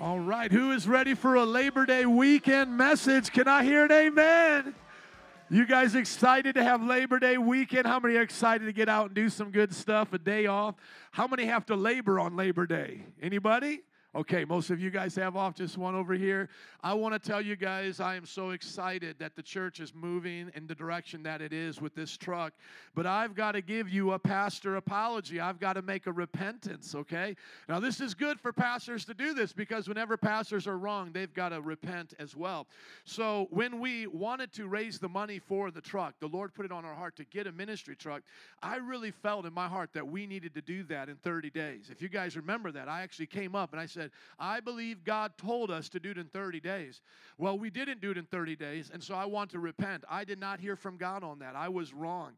All right, who is ready for a Labor Day weekend message? Can I hear an amen? You guys excited to have Labor Day weekend? How many are excited to get out and do some good stuff, a day off? How many have to labor on Labor Day? Anybody? Okay, most of you guys have off, just one over here. I want to tell you guys, I am so excited that the church is moving in the direction that it is with this truck. But I've got to give you a pastor apology. I've got to make a repentance, okay? Now, this is good for pastors to do this because whenever pastors are wrong, they've got to repent as well. So, when we wanted to raise the money for the truck, the Lord put it on our heart to get a ministry truck. I really felt in my heart that we needed to do that in 30 days. If you guys remember that, I actually came up and I said, said, I believe God told us to do it in 30 days. Well, we didn't do it in 30 days, and so I want to repent. I did not hear from God on that. I was wrong.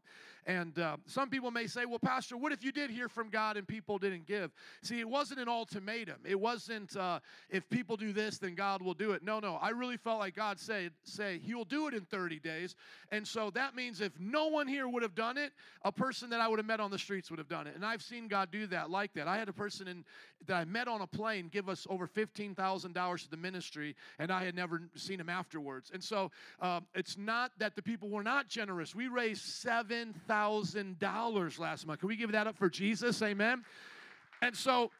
And uh, some people may say, well, Pastor, what if you did hear from God and people didn't give? See, it wasn't an ultimatum. It wasn't, uh, if people do this, then God will do it. No, no. I really felt like God said, say, He will do it in 30 days. And so that means if no one here would have done it, a person that I would have met on the streets would have done it. And I've seen God do that like that. I had a person in, that I met on a plane give us over $15,000 to the ministry, and I had never seen him afterwards. And so uh, it's not that the people were not generous. We raised 7,000 $1,000 last month. Can we give that up for Jesus? Amen. And so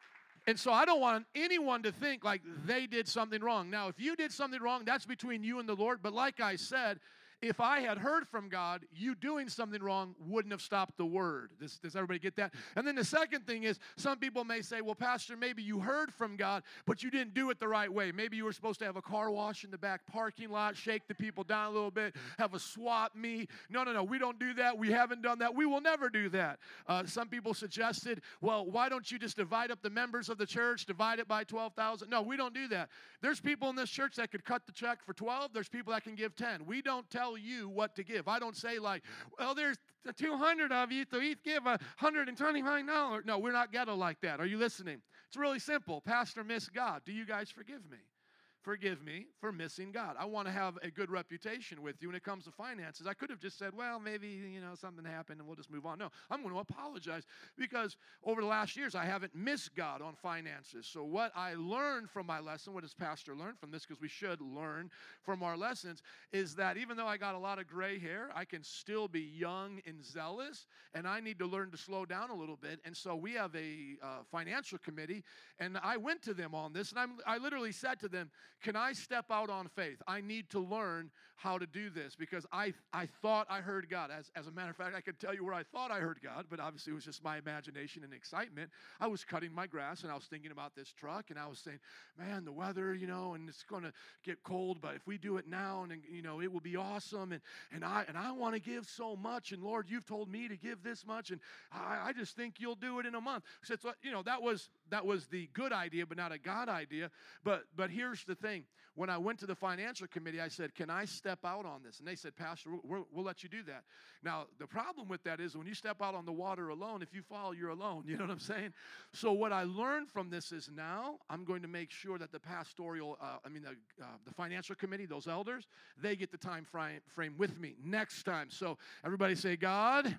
and so I don't want anyone to think like they did something wrong. Now, if you did something wrong, that's between you and the Lord, but like I said, if I had heard from God, you doing something wrong wouldn't have stopped the word. Does, does everybody get that? And then the second thing is some people may say, well, Pastor, maybe you heard from God, but you didn't do it the right way. Maybe you were supposed to have a car wash in the back parking lot, shake the people down a little bit, have a swap meet. No, no, no, we don't do that. We haven't done that. We will never do that. Uh, some people suggested, well, why don't you just divide up the members of the church, divide it by 12,000? No, we don't do that. There's people in this church that could cut the check for 12, there's people that can give 10. We don't tell tell you what to give. I don't say, like, well, there's 200 of you, so each give $129. No, we're not ghetto like that. Are you listening? It's really simple. Pastor, miss God. Do you guys forgive me? Forgive me for missing God. I want to have a good reputation with you when it comes to finances. I could have just said, well, maybe, you know, something happened and we'll just move on. No, I'm going to apologize because over the last years, I haven't missed God on finances. So, what I learned from my lesson, what does Pastor learn from this? Because we should learn from our lessons, is that even though I got a lot of gray hair, I can still be young and zealous, and I need to learn to slow down a little bit. And so, we have a uh, financial committee, and I went to them on this, and I'm, I literally said to them, can I step out on faith? I need to learn how to do this because I, I thought I heard God. As, as a matter of fact, I could tell you where I thought I heard God, but obviously it was just my imagination and excitement. I was cutting my grass and I was thinking about this truck and I was saying, man, the weather, you know, and it's going to get cold, but if we do it now and, you know, it will be awesome. And, and I, and I want to give so much. And Lord, you've told me to give this much. And I, I just think you'll do it in a month. So, you know, that was, that was the good idea, but not a God idea. But, but here's the thing. When I went to the financial committee, I said, can I step out on this? And they said, Pastor, we'll, we'll let you do that. Now, the problem with that is when you step out on the water alone, if you fall, you're alone. You know what I'm saying? So, what I learned from this is now I'm going to make sure that the pastoral, uh, I mean, the, uh, the financial committee, those elders, they get the time frame with me next time. So, everybody say, God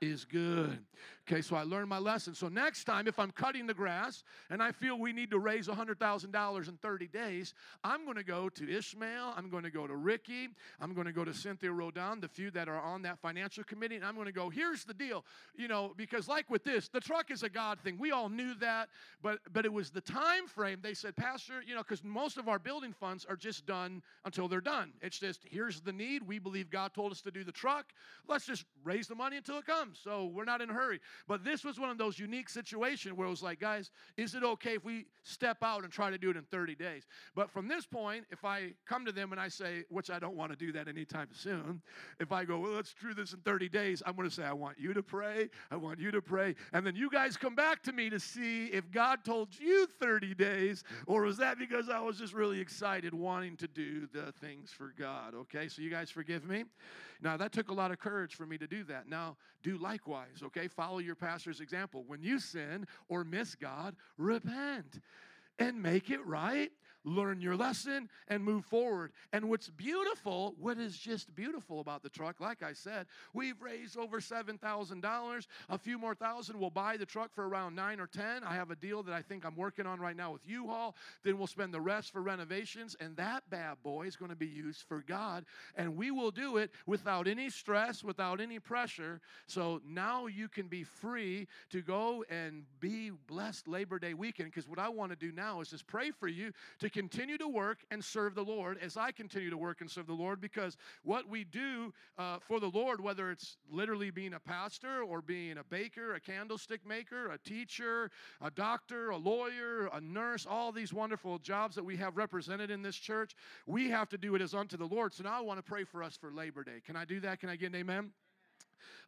is good. Okay, so I learned my lesson. So next time, if I'm cutting the grass and I feel we need to raise $100,000 in 30 days, I'm going to go to Ishmael. I'm going to go to Ricky. I'm going to go to Cynthia Rodon, the few that are on that financial committee, and I'm going to go, here's the deal. You know, because like with this, the truck is a God thing. We all knew that, but but it was the time frame. They said, Pastor, you know, because most of our building funds are just done until they're done. It's just, here's the need. We believe God told us to do the truck. Let's just raise the money until it comes. So we're not in a hurry. But this was one of those unique situations where it was like, guys, is it okay if we step out and try to do it in 30 days? But from this point, if I come to them and I say, which I don't want to do that anytime soon, if I go, well, let's do this in 30 days, I'm going to say, I want you to pray. I want you to pray. And then you guys come back to me to see if God told you 30 days, or was that because I was just really excited wanting to do the things for God? Okay, so you guys forgive me? Now, that took a lot of courage for me to do that. Now, do likewise, okay? Follow your pastor's example. When you sin or miss God, repent and make it right learn your lesson, and move forward. And what's beautiful, what is just beautiful about the truck, like I said, we've raised over $7,000. A few more thousand will buy the truck for around nine or 10. I have a deal that I think I'm working on right now with U Haul. Then we'll spend the rest for renovations, and that bad boy is going to be used for God. And we will do it without any stress, without any pressure. So now you can be free to go and be blessed Labor Day weekend. Because what I want to do now is just pray for you to continue to work and serve the Lord as I continue to work and serve the Lord. Because what we do uh, for the Lord, whether it's literally being a pastor or being a baker, a candlestick maker, a teacher, a doctor, a lawyer, a nurse, all these wonderful jobs that we have represented in this church, we have to do it as unto the Lord. So now I want to pray for us for Labor Day. Can I do that? Can I get an amen?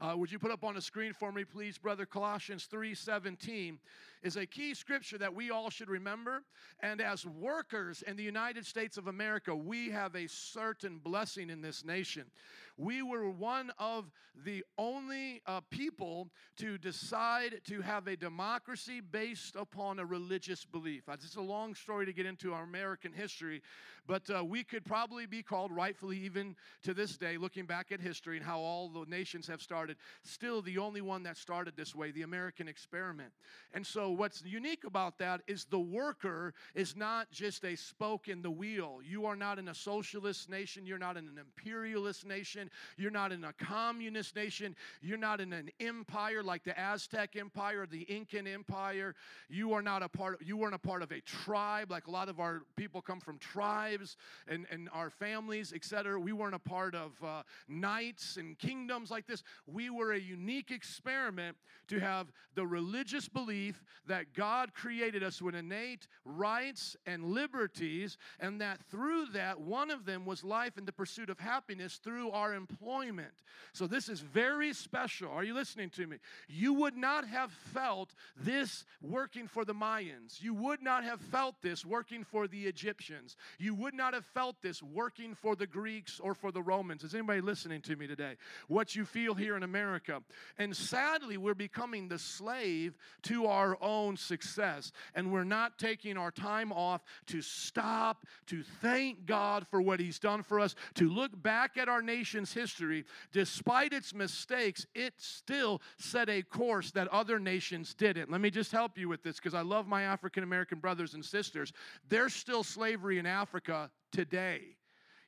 Uh, would you put up on the screen for me, please, brother? Colossians 3:17 is a key scripture that we all should remember. And as workers in the United States of America, we have a certain blessing in this nation. We were one of the only uh, people to decide to have a democracy based upon a religious belief. It's a long story to get into our American history, but uh, we could probably be called, rightfully, even to this day, looking back at history and how all the nations have started, still the only one that started this way, the American experiment. And so, what's unique about that is the worker is not just a spoke in the wheel. You are not in a socialist nation, you're not in an imperialist nation nation. You're not in a communist nation. You're not in an empire like the Aztec Empire or the Incan Empire. You are not a part. Of, you weren't a part of a tribe like a lot of our people come from tribes and, and our families, etc. We weren't a part of uh, knights and kingdoms like this. We were a unique experiment to have the religious belief that God created us with innate rights and liberties, and that through that, one of them was life and the pursuit of happiness through our employment. So this is very special. Are you listening to me? You would not have felt this working for the Mayans. You would not have felt this working for the Egyptians. You would not have felt this working for the Greeks or for the Romans. Is anybody listening to me today? What you feel here in America. And sadly, we're becoming the slave to our own success. And we're not taking our time off to stop, to thank God for what He's done for us, to look back at our nation's nation's history, despite its mistakes, it still set a course that other nations didn't. Let me just help you with this because I love my African American brothers and sisters. There's still slavery in Africa today.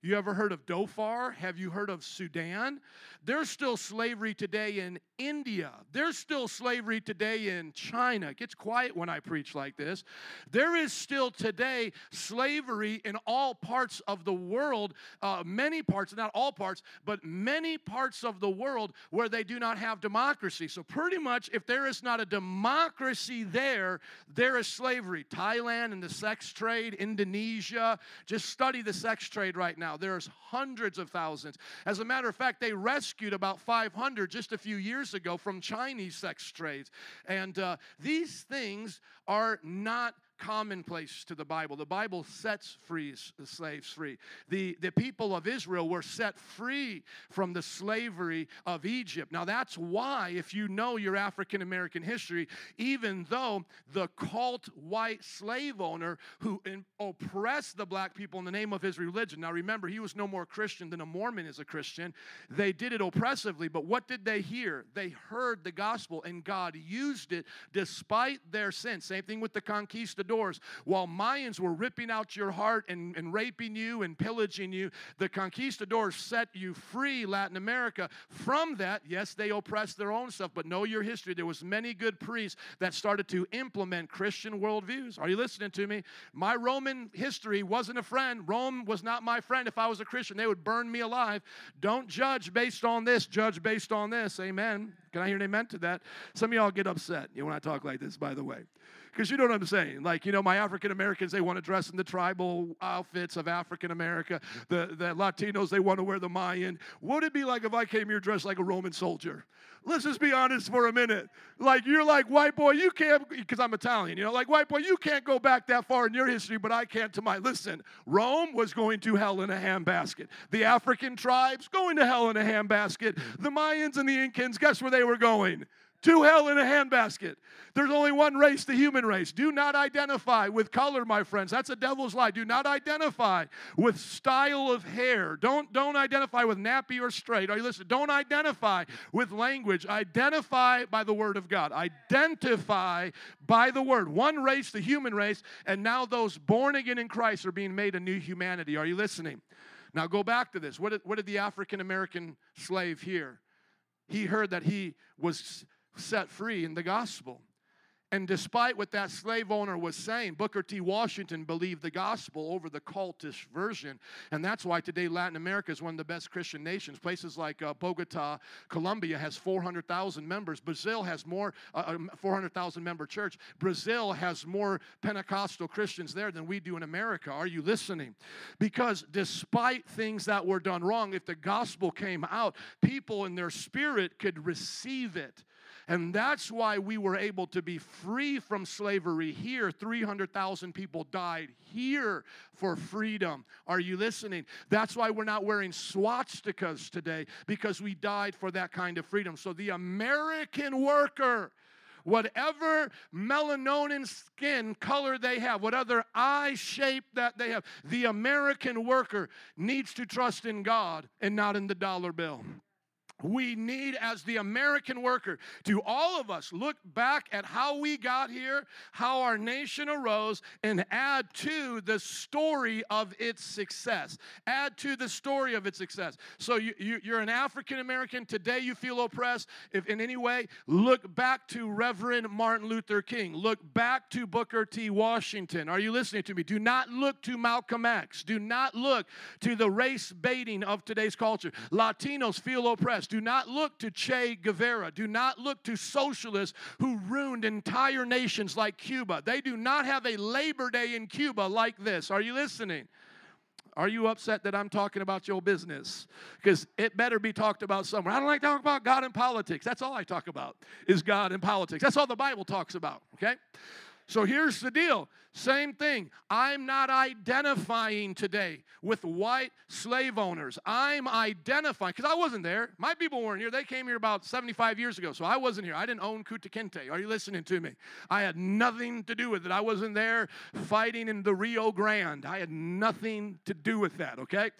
You ever heard of Darfur? Have you heard of Sudan? There's still slavery today in India. There's still slavery today in China. It gets quiet when I preach like this. There is still today slavery in all parts of the world, uh, many parts, not all parts, but many parts of the world where they do not have democracy. So, pretty much, if there is not a democracy there, there is slavery. Thailand and the sex trade, Indonesia, just study the sex trade right now now. There's hundreds of thousands. As a matter of fact, they rescued about 500 just a few years ago from Chinese sex trades. And uh, these things are not commonplace to the Bible. The Bible sets free the slaves free. The, the people of Israel were set free from the slavery of Egypt. Now, that's why, if you know your African American history, even though the cult white slave owner who in, oppressed the black people in the name of his religion, now remember, he was no more Christian than a Mormon is a Christian, they did it oppressively. But what did they hear? They heard the gospel, and God used it despite their sin. Same thing with the conquistadors doors. While Mayans were ripping out your heart and, and raping you and pillaging you, the conquistadors set you free, Latin America. From that, yes, they oppressed their own stuff, but know your history. There was many good priests that started to implement Christian worldviews. Are you listening to me? My Roman history wasn't a friend. Rome was not my friend. If I was a Christian, they would burn me alive. Don't judge based on this, judge based on this. Amen. Can I hear an amen to that? Some of y'all get upset when I talk like this, by the way. Because you know what I'm saying. Like, you know, my African Americans, they want to dress in the tribal outfits of African America. The, the Latinos, they want to wear the Mayan. What would it be like if I came here dressed like a Roman soldier? Let's just be honest for a minute. Like, you're like, white boy, you can't, because I'm Italian, you know, like, white boy, you can't go back that far in your history, but I can't to my. Listen, Rome was going to hell in a handbasket. The African tribes going to hell in a handbasket. The Mayans and the Incans, guess where they were going? To hell in a handbasket. There's only one race, the human race. Do not identify with color, my friends. That's a devil's lie. Do not identify with style of hair. Don't, don't identify with nappy or straight. Are you listening? Don't identify with language. Identify by the word of God. Identify by the word. One race, the human race, and now those born again in Christ are being made a new humanity. Are you listening? Now go back to this. What did, what did the African American slave hear? He heard that he was set free in the gospel. And despite what that slave owner was saying, Booker T. Washington believed the gospel over the cultish version. And that's why today Latin America is one of the best Christian nations. Places like uh, Bogota, Colombia has 400,000 members. Brazil has more, uh, 400,000 member church. Brazil has more Pentecostal Christians there than we do in America. Are you listening? Because despite things that were done wrong, if the gospel came out, people in their spirit could receive it. And that's why we were able to be free from slavery here. 300,000 people died here for freedom. Are you listening? That's why we're not wearing swastikas today because we died for that kind of freedom. So the American worker whatever melanonin skin color they have, whatever eye shape that they have, the American worker needs to trust in God and not in the dollar bill we need as the American worker to all of us look back at how we got here, how our nation arose, and add to the story of its success. Add to the story of its success. So you, you, are an African American. Today you feel oppressed. If in any way, look back to Reverend Martin Luther King. Look back to Booker T. Washington. Are you listening to me? Do not look to Malcolm X. Do not look to the race baiting of today's culture. Latinos feel oppressed. Do not look to Che Guevara. Do not look to socialists who ruined entire nations like Cuba. They do not have a Labor Day in Cuba like this. Are you listening? Are you upset that I'm talking about your business? Because it better be talked about somewhere. I don't like talking about God and politics. That's all I talk about is God and politics. That's all the Bible talks about, okay? So here's the deal same thing. I'm not identifying today with white slave owners. I'm identifying, because I wasn't there. My people weren't here. They came here about 75 years ago, so I wasn't here. I didn't own Kunta Kinte. Are you listening to me? I had nothing to do with it. I wasn't there fighting in the Rio Grande. I had nothing to do with that, okay?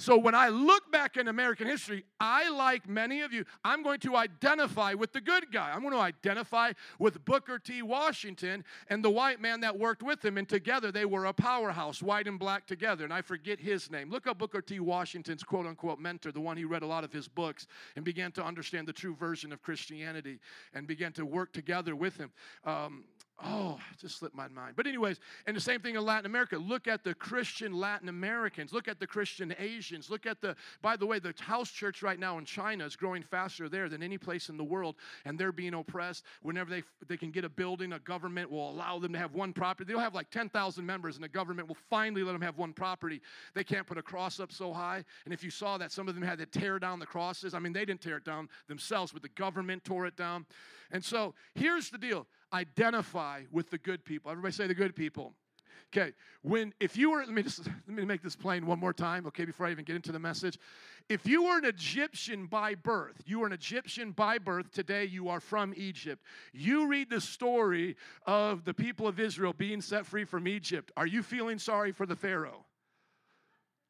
So when I look back in American history, I, like many of you, I'm going to identify with the good guy. I'm going to identify with Booker T. Washington and the white man that worked with him. And together they were a powerhouse, white and black together. And I forget his name. Look up Booker T. Washington's quote unquote mentor, the one he read a lot of his books and began to understand the true version of Christianity and began to work together with him. Um, Oh, just slipped my mind. But, anyways, and the same thing in Latin America. Look at the Christian Latin Americans. Look at the Christian Asians. Look at the, by the way, the house church right now in China is growing faster there than any place in the world, and they're being oppressed. Whenever they, they can get a building, a government will allow them to have one property. They'll have like 10,000 members, and the government will finally let them have one property. They can't put a cross up so high. And if you saw that, some of them had to tear down the crosses. I mean, they didn't tear it down themselves, but the government tore it down. And so here's the deal identify with the good people. Everybody say the good people. Okay, when if you were let me just let me make this plain one more time, okay, before I even get into the message. If you were an Egyptian by birth, you were an Egyptian by birth, today you are from Egypt. You read the story of the people of Israel being set free from Egypt. Are you feeling sorry for the Pharaoh?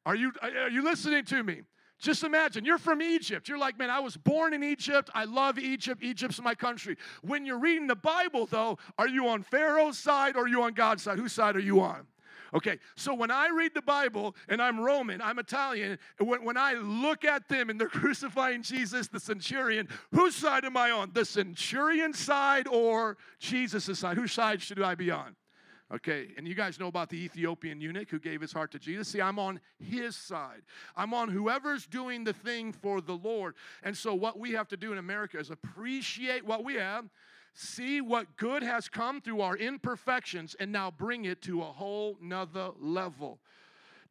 Are you are you listening to me? Just imagine, you're from Egypt. You're like, man, I was born in Egypt. I love Egypt. Egypt's my country. When you're reading the Bible, though, are you on Pharaoh's side or are you on God's side? Whose side are you on? Okay, so when I read the Bible and I'm Roman, I'm Italian, when, when I look at them and they're crucifying Jesus, the centurion, whose side am I on? The centurion side or Jesus' side? Whose side should I be on? Okay, and you guys know about the Ethiopian eunuch who gave his heart to Jesus. See, I'm on his side. I'm on whoever's doing the thing for the Lord. And so, what we have to do in America is appreciate what we have, see what good has come through our imperfections, and now bring it to a whole nother level.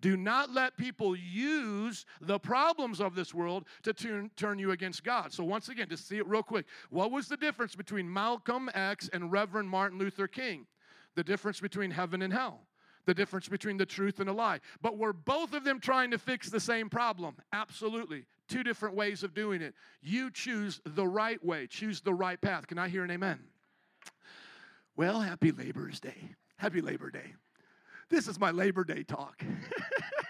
Do not let people use the problems of this world to turn, turn you against God. So, once again, just see it real quick. What was the difference between Malcolm X and Reverend Martin Luther King? The difference between heaven and hell. the difference between the truth and a lie. But were both of them trying to fix the same problem? Absolutely. Two different ways of doing it. You choose the right way, choose the right path. Can I hear an amen? Well, happy Labor's Day. Happy Labor Day. This is my Labor Day talk.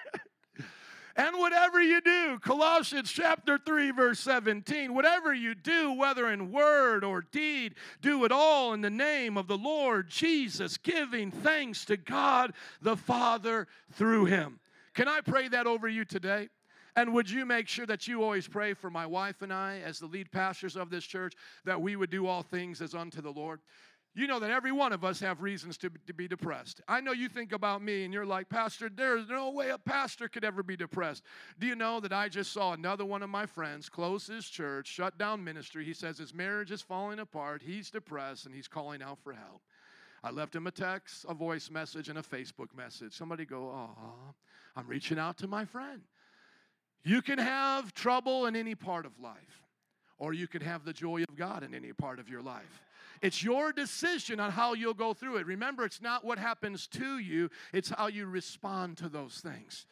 And whatever you do, Colossians chapter 3, verse 17, whatever you do, whether in word or deed, do it all in the name of the Lord Jesus, giving thanks to God the Father through him. Can I pray that over you today? And would you make sure that you always pray for my wife and I, as the lead pastors of this church, that we would do all things as unto the Lord? You know that every one of us have reasons to, to be depressed. I know you think about me and you're like, Pastor, there's no way a pastor could ever be depressed. Do you know that I just saw another one of my friends close his church, shut down ministry? He says his marriage is falling apart, he's depressed, and he's calling out for help. I left him a text, a voice message, and a Facebook message. Somebody go, Oh, I'm reaching out to my friend. You can have trouble in any part of life, or you can have the joy of God in any part of your life. It's your decision on how you'll go through it. Remember, it's not what happens to you, it's how you respond to those things.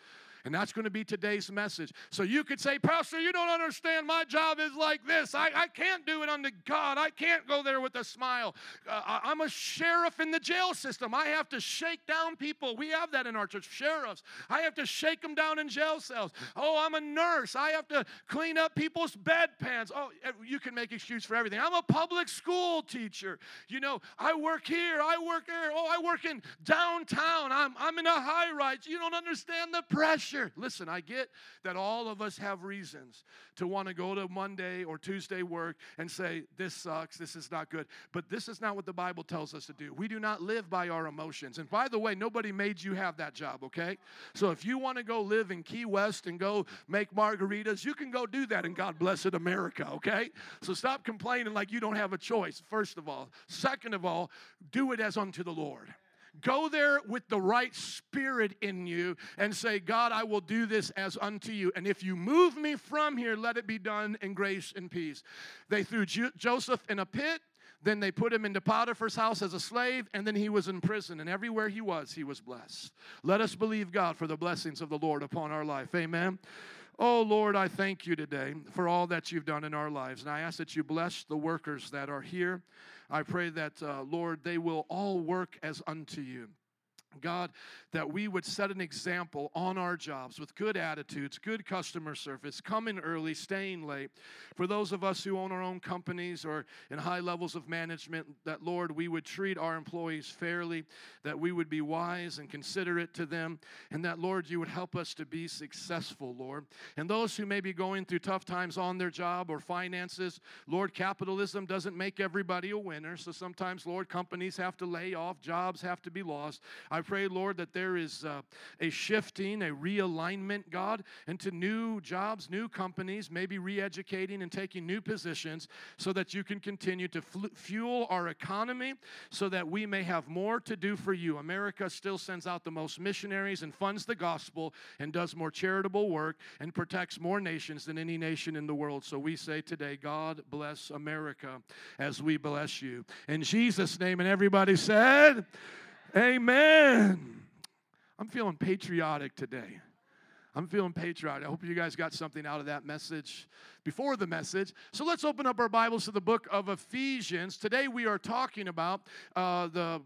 And that's going to be today's message. So you could say, Pastor, you don't understand. My job is like this. I, I can't do it unto God. I can't go there with a smile. Uh, I'm a sheriff in the jail system. I have to shake down people. We have that in our church, sheriffs. I have to shake them down in jail cells. Oh, I'm a nurse. I have to clean up people's bedpans. Oh, eh, you can make excuse for everything. I'm a public school teacher. You know, I work here. I work there. Oh, I work in downtown. I'm, I'm in a high rise. You don't understand the pressure Listen, I get that all of us have reasons to want to go to Monday or Tuesday work and say, This sucks, this is not good. But this is not what the Bible tells us to do. We do not live by our emotions. And by the way, nobody made you have that job, okay? So if you want to go live in Key West and go make margaritas, you can go do that in God blessed America, okay? So stop complaining like you don't have a choice, first of all. Second of all, do it as unto the Lord. Go there with the right spirit in you and say, God, I will do this as unto you. And if you move me from here, let it be done in grace and peace. They threw Jo- Joseph in a pit. Then they put him into Potiphar's house as a slave, and then he was in prison. And everywhere he was, he was blessed. Let us believe God for the blessings of the Lord upon our life. Amen. Oh, Lord, I thank you today for all that you've done in our lives. And I ask that you bless the workers that are here. I pray that, uh, Lord, they will all work as unto you. God, that we would set an example on our jobs with good attitudes, good customer service, coming early, staying late. For those of us who own our own companies or in high levels of management, that Lord, we would treat our employees fairly, that we would be wise and considerate to them, and that Lord, you would help us to be successful, Lord. And those who may be going through tough times on their job or finances, Lord, capitalism doesn't make everybody a winner. So sometimes, Lord, companies have to lay off, jobs have to be lost. I pray, Lord, that there is uh, a shifting, a realignment, God, into new jobs, new companies, maybe re educating and taking new positions so that you can continue to fl- fuel our economy so that we may have more to do for you. America still sends out the most missionaries and funds the gospel and does more charitable work and protects more nations than any nation in the world. So we say today, God bless America as we bless you. In Jesus' name, and everybody said, Amen. I'm feeling patriotic today. I'm feeling patriotic. I hope you guys got something out of that message before the message. So let's open up our Bibles to the book of Ephesians. Today we are talking about uh, the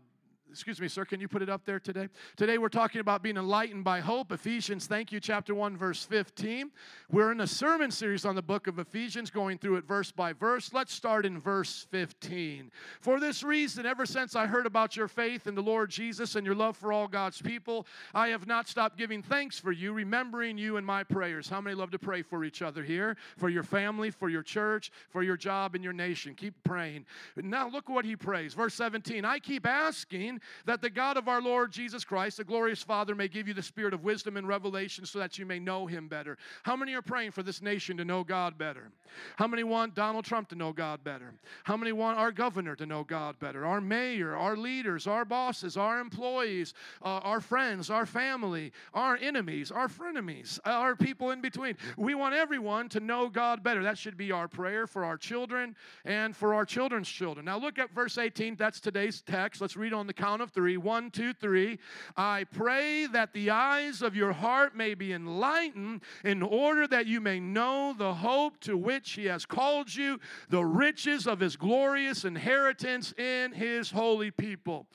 excuse me, sir, can you put it up there today? Today we're talking about being enlightened by hope. Ephesians, thank you, chapter 1, verse 15. We're in a sermon series on the book of Ephesians, going through it verse by verse. Let's start in verse 15. For this reason, ever since I heard about your faith in the Lord Jesus and your love for all God's people, I have not stopped giving thanks for you, remembering you in my prayers. How many love to pray for each other here? For your family, for your church, for your job and your nation. Keep praying. Now look what he prays. Verse 17 I keep asking that the God of our Lord Jesus Christ, the glorious Father, may give you the spirit of wisdom and revelation so that you may know him better. How many are praying for this nation to know God better? How many want Donald Trump to know God better? How many want our governor to know God better? Our mayor, our leaders, our bosses, our employees, uh, our friends, our family, our enemies, our frenemies, our people in between. We want everyone to know God better. That should be our prayer for our children and for our children's children. Now look at verse 18. That's today's text. Let's read on the count of three. One, two, three. I pray that the eyes of your heart may be enlightened in order that you may know the hope to which he has called you, the riches of his glorious inheritance in his holy people.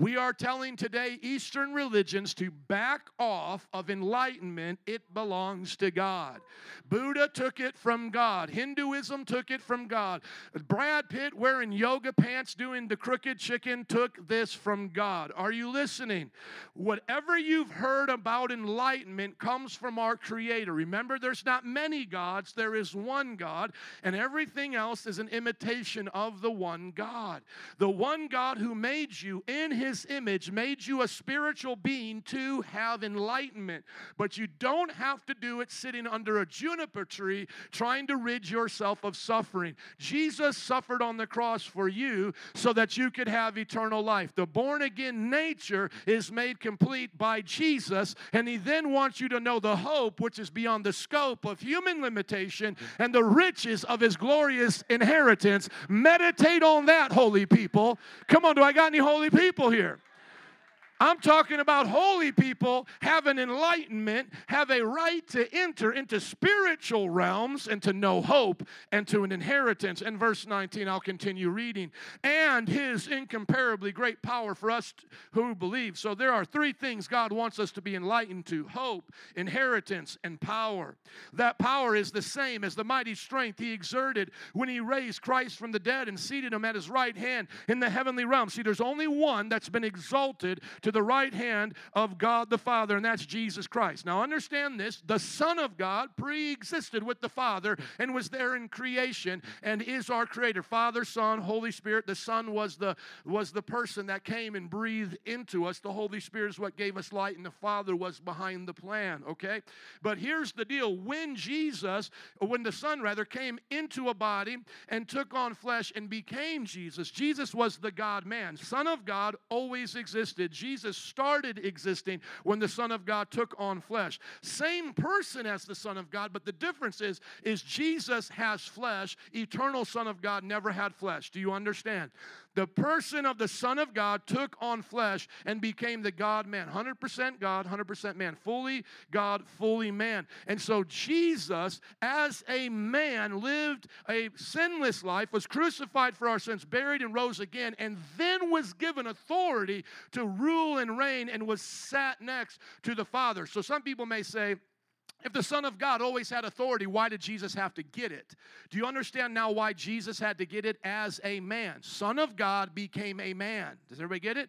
We are telling today Eastern religions to back off of enlightenment. It belongs to God. Buddha took it from God. Hinduism took it from God. Brad Pitt wearing yoga pants doing the crooked chicken took this from God. Are you listening? Whatever you've heard about enlightenment comes from our Creator. Remember, there's not many gods, there is one God, and everything else is an imitation of the one God. The one God who made you in His his image, made you a spiritual being to have enlightenment. But you don't have to do it sitting under a juniper tree trying to rid yourself of suffering. Jesus suffered on the cross for you so that you could have eternal life. The born again nature is made complete by Jesus, and he then wants you to know the hope which is beyond the scope of human limitation and the riches of his glorious inheritance. Meditate on that, holy people. Come on, do I got any holy people here? Here. I'm talking about holy people have an enlightenment, have a right to enter into spiritual realms and to know hope and to an inheritance. And verse 19, I'll continue reading. And his incomparably great power for us who believe. So there are three things God wants us to be enlightened to hope, inheritance, and power. That power is the same as the mighty strength he exerted when he raised Christ from the dead and seated him at his right hand in the heavenly realm. See, there's only one that's been exalted to to the right hand of God the Father, and that's Jesus Christ. Now, understand this the Son of God pre existed with the Father and was there in creation and is our creator. Father, Son, Holy Spirit. The Son was the, was the person that came and breathed into us. The Holy Spirit is what gave us light, and the Father was behind the plan, okay? But here's the deal when Jesus, when the Son rather, came into a body and took on flesh and became Jesus, Jesus was the God man. Son of God always existed. Jesus Jesus started existing when the Son of God took on flesh. Same person as the Son of God, but the difference is, is Jesus has flesh. Eternal Son of God never had flesh. Do you understand? The person of the Son of God took on flesh and became the God man. 100% God, 100% man. Fully God, fully man. And so Jesus, as a man, lived a sinless life, was crucified for our sins, buried, and rose again, and then was given authority to rule and reign and was sat next to the Father. So some people may say, if the Son of God always had authority, why did Jesus have to get it? Do you understand now why Jesus had to get it as a man? Son of God became a man. Does everybody get it?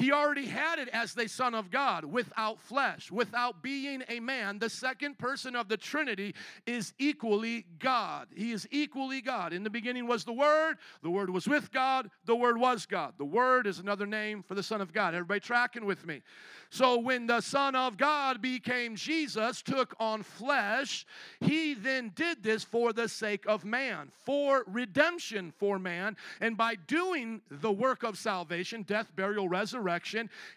He already had it as the Son of God without flesh, without being a man. The second person of the Trinity is equally God. He is equally God. In the beginning was the Word, the Word was with God, the Word was God. The Word is another name for the Son of God. Everybody tracking with me? So when the Son of God became Jesus, took on flesh, he then did this for the sake of man, for redemption for man. And by doing the work of salvation, death, burial, resurrection,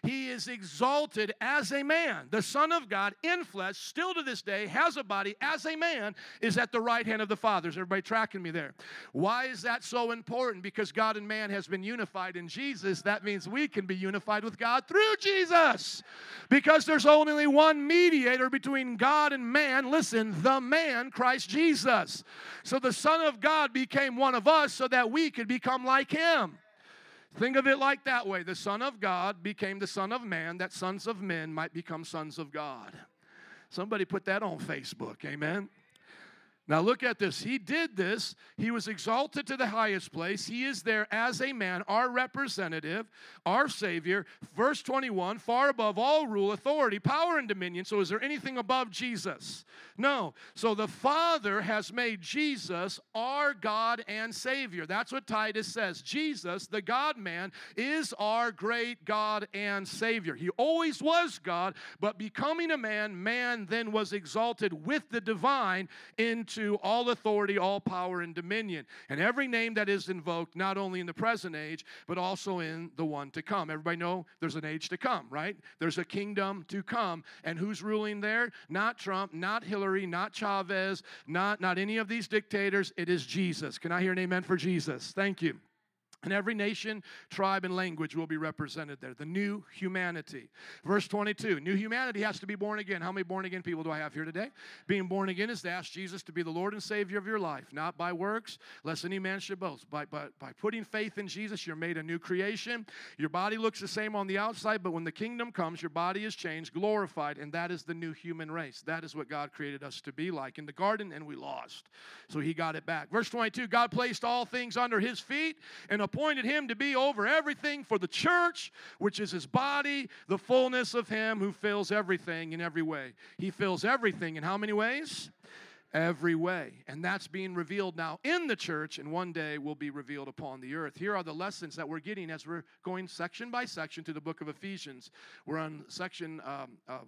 he is exalted as a man. The Son of God in flesh, still to this day, has a body as a man, is at the right hand of the Father. Is everybody tracking me there? Why is that so important? Because God and man has been unified in Jesus. That means we can be unified with God through Jesus. Because there's only one mediator between God and man. Listen, the man, Christ Jesus. So the Son of God became one of us so that we could become like him. Think of it like that way. The Son of God became the Son of man, that sons of men might become sons of God. Somebody put that on Facebook. Amen. Now, look at this. He did this. He was exalted to the highest place. He is there as a man, our representative, our Savior. Verse 21 far above all rule, authority, power, and dominion. So, is there anything above Jesus? No. So, the Father has made Jesus our God and Savior. That's what Titus says. Jesus, the God man, is our great God and Savior. He always was God, but becoming a man, man then was exalted with the divine into all authority, all power, and dominion. And every name that is invoked, not only in the present age, but also in the one to come. Everybody know there's an age to come, right? There's a kingdom to come. And who's ruling there? Not Trump, not Hillary, not Chavez, not, not any of these dictators. It is Jesus. Can I hear an amen for Jesus? Thank you. And every nation, tribe, and language will be represented there. The new humanity. Verse 22 New humanity has to be born again. How many born again people do I have here today? Being born again is to ask Jesus to be the Lord and Savior of your life, not by works, lest any man should boast. By, by, by putting faith in Jesus, you're made a new creation. Your body looks the same on the outside, but when the kingdom comes, your body is changed, glorified, and that is the new human race. That is what God created us to be like in the garden, and we lost. So He got it back. Verse 22 God placed all things under His feet and appointed him to be over everything for the church, which is his body, the fullness of him who fills everything in every way. He fills everything in how many ways? Every way. And that's being revealed now in the church, and one day will be revealed upon the earth. Here are the lessons that we're getting as we're going section by section to the book of Ephesians. We're on section um, of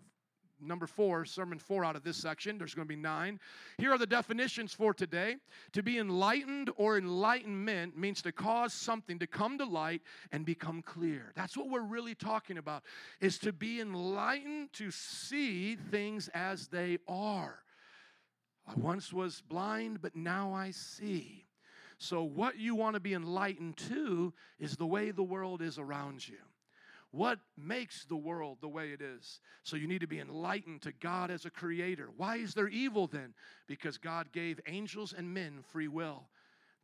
number four, sermon four out of this section. There's going to be nine. Here are the definitions for today. To be enlightened or enlightenment means to cause something to come to light and become clear. That's what we're really talking about, is to be enlightened to see things as they are. I once was blind, but now I see. So, what you want to be enlightened to is the way the world is around you. What makes the world the way it is? So you need to be enlightened to God as a creator. Why is there evil then? Because God gave angels and men free will.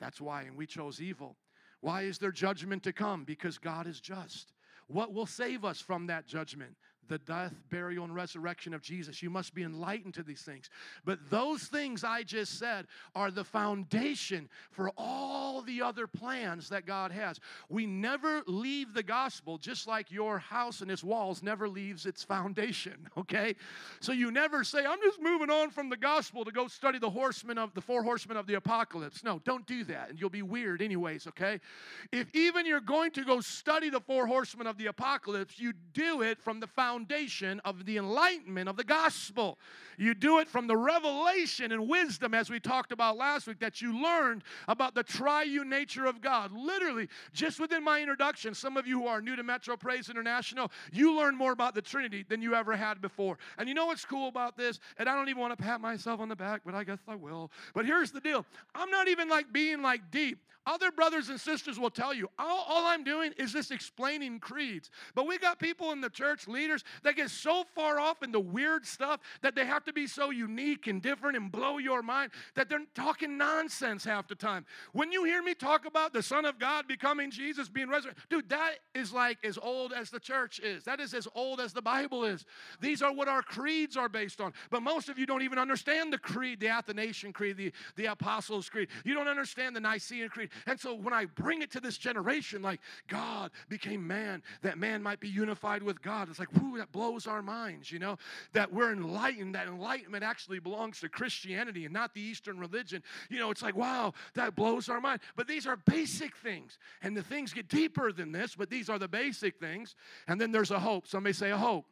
That's why, and we chose evil. Why is there judgment to come? Because God is just. What will save us from that judgment? The death, burial, and resurrection of Jesus. You must be enlightened to these things. But those things I just said are the foundation for all the other plans that God has. We never leave the gospel, just like your house and its walls never leaves its foundation, okay? So you never say, I'm just moving on from the gospel to go study the horsemen of the four horsemen of the apocalypse. No, don't do that, and you'll be weird anyways, okay? If even you're going to go study the four horsemen of the apocalypse, you do it from the foundation foundation of the enlightenment of the gospel. You do it from the revelation and wisdom, as we talked about last week, that you learned about the triune nature of God. Literally, just within my introduction, some of you who are new to Metro Praise International, you learn more about the Trinity than you ever had before. And you know what's cool about this? And I don't even want to pat myself on the back, but I guess I will. But here's the deal I'm not even like being like deep. Other brothers and sisters will tell you, all, all, I'm doing is just explaining creeds. But we got people in the church, leaders, that get so far off in the weird stuff that they have to be so unique and different and blow your mind that they're talking nonsense half the time. When you hear me talk about the Son of God becoming Jesus, being resurrected, dude, that is like as old as the church is. That is as old as the Bible is. These are what our creeds are based on. But most of you don't even understand the creed, the Athanasian Creed, the, the Apostles' Creed. You don't understand the Nicene Creed. And so when I bring it to this generation, like God became man, that man might be unified with God, it's like, whoo, that blows our minds, you know, that we're enlightened, that enlightenment actually belongs to Christianity and not the Eastern religion. You know, it's like, wow, that blows our mind. But these are basic things. And the things get deeper than this, but these are the basic things. And then there's a hope. Somebody say a hope.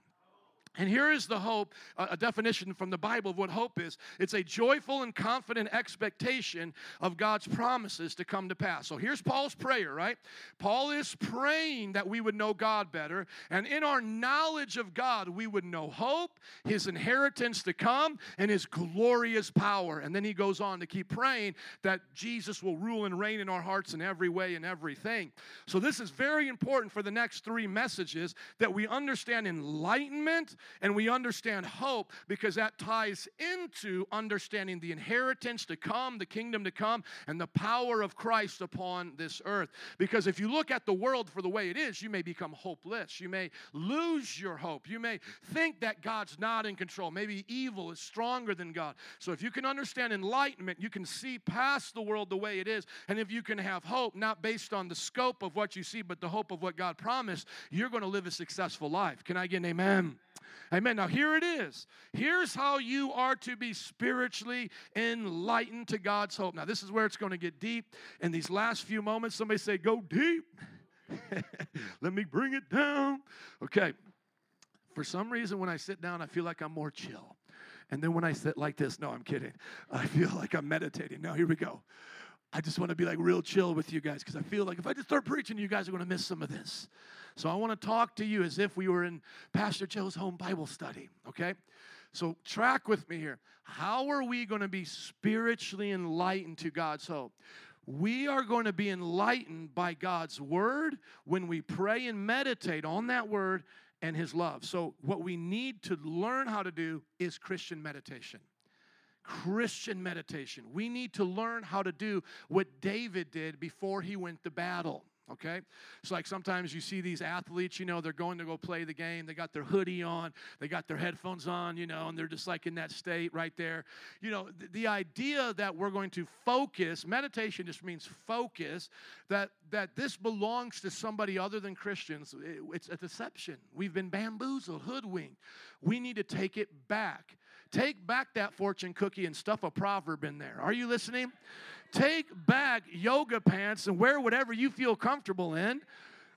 And here is the hope, a definition from the Bible of what hope is. It's a joyful and confident expectation of God's promises to come to pass. So here's Paul's prayer, right? Paul is praying that we would know God better, and in our knowledge of God, we would know hope, his inheritance to come, and his glorious power. And then he goes on to keep praying that Jesus will rule and reign in our hearts in every way and everything. So this is very important for the next three messages that we understand enlightenment and we understand hope because that ties into understanding the inheritance to come, the kingdom to come, and the power of Christ upon this earth. Because if you look at the world for the way it is, you may become hopeless. You may lose your hope. You may think that God's not in control. Maybe evil is stronger than God. So if you can understand enlightenment, you can see past the world the way it is. And if you can have hope, not based on the scope of what you see, but the hope of what God promised, you're going to live a successful life. Can I get an amen? Amen. Now, here it is. Here's how you are to be spiritually enlightened to God's hope. Now, this is where it's going to get deep. In these last few moments, somebody say, Go deep. Let me bring it down. Okay. For some reason, when I sit down, I feel like I'm more chill. And then when I sit like this, no, I'm kidding. I feel like I'm meditating. Now, here we go. I just want to be like real chill with you guys because I feel like if I just start preaching, you guys are going to miss some of this. So I want to talk to you as if we were in Pastor Joe's home Bible study, okay? So track with me here. How are we going to be spiritually enlightened to God's hope? we are going to be enlightened by God's word when we pray and meditate on that word and his love. So, what we need to learn how to do is Christian meditation. Christian meditation. We need to learn how to do what David did before he went to battle okay? It's like sometimes you see these athletes, you know, they're going to go play the game. They got their hoodie on, they got their headphones on, you know, and they're just like in that state right there. You know, the, the idea that we're going to focus, meditation just means focus, that, that this belongs to somebody other than Christians, it, it's a deception. We've been bamboozled, hoodwinked. We need to take it back. Take back that fortune cookie and stuff a proverb in there. Are you listening? Take back yoga pants and wear whatever you feel comfortable in.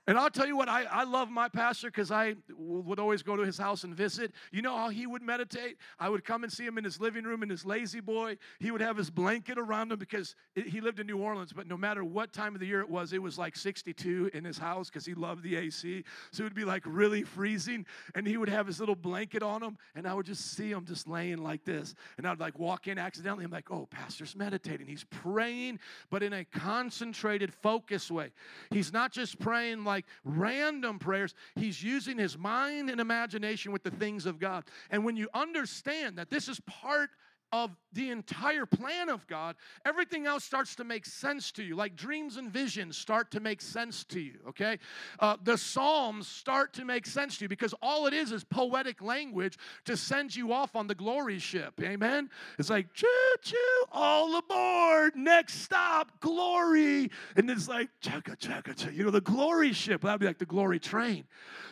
And I'll tell you what, I, I love my pastor because I would always go to his house and visit. You know how he would meditate? I would come and see him in his living room in his La-Z-Boy. He would have his blanket around him because it, he lived in New Orleans, but no matter what time of the year it was, it was like 62 in his house because he loved the AC. So it would be like really freezing. And he would have his little blanket on him, and I would just see him just laying like this. And I'd like walk in accidentally. I'm like, oh, pastor's meditating. He's praying, but in a concentrated, focused way. He's not just praying like like random prayers. He's using his mind and imagination with the things of God. And when you understand that this is part of the entire plan of God, everything else starts to make sense to you. Like dreams and visions start to make sense to you, okay? Uh, the Psalms start to make sense to you because all it is is poetic language to send you off on the glory ship, amen? It's like, choo choo, all aboard, next stop, glory. And it's like, chugga, chugga, chugga, you know, the glory ship. That'd be like the glory train.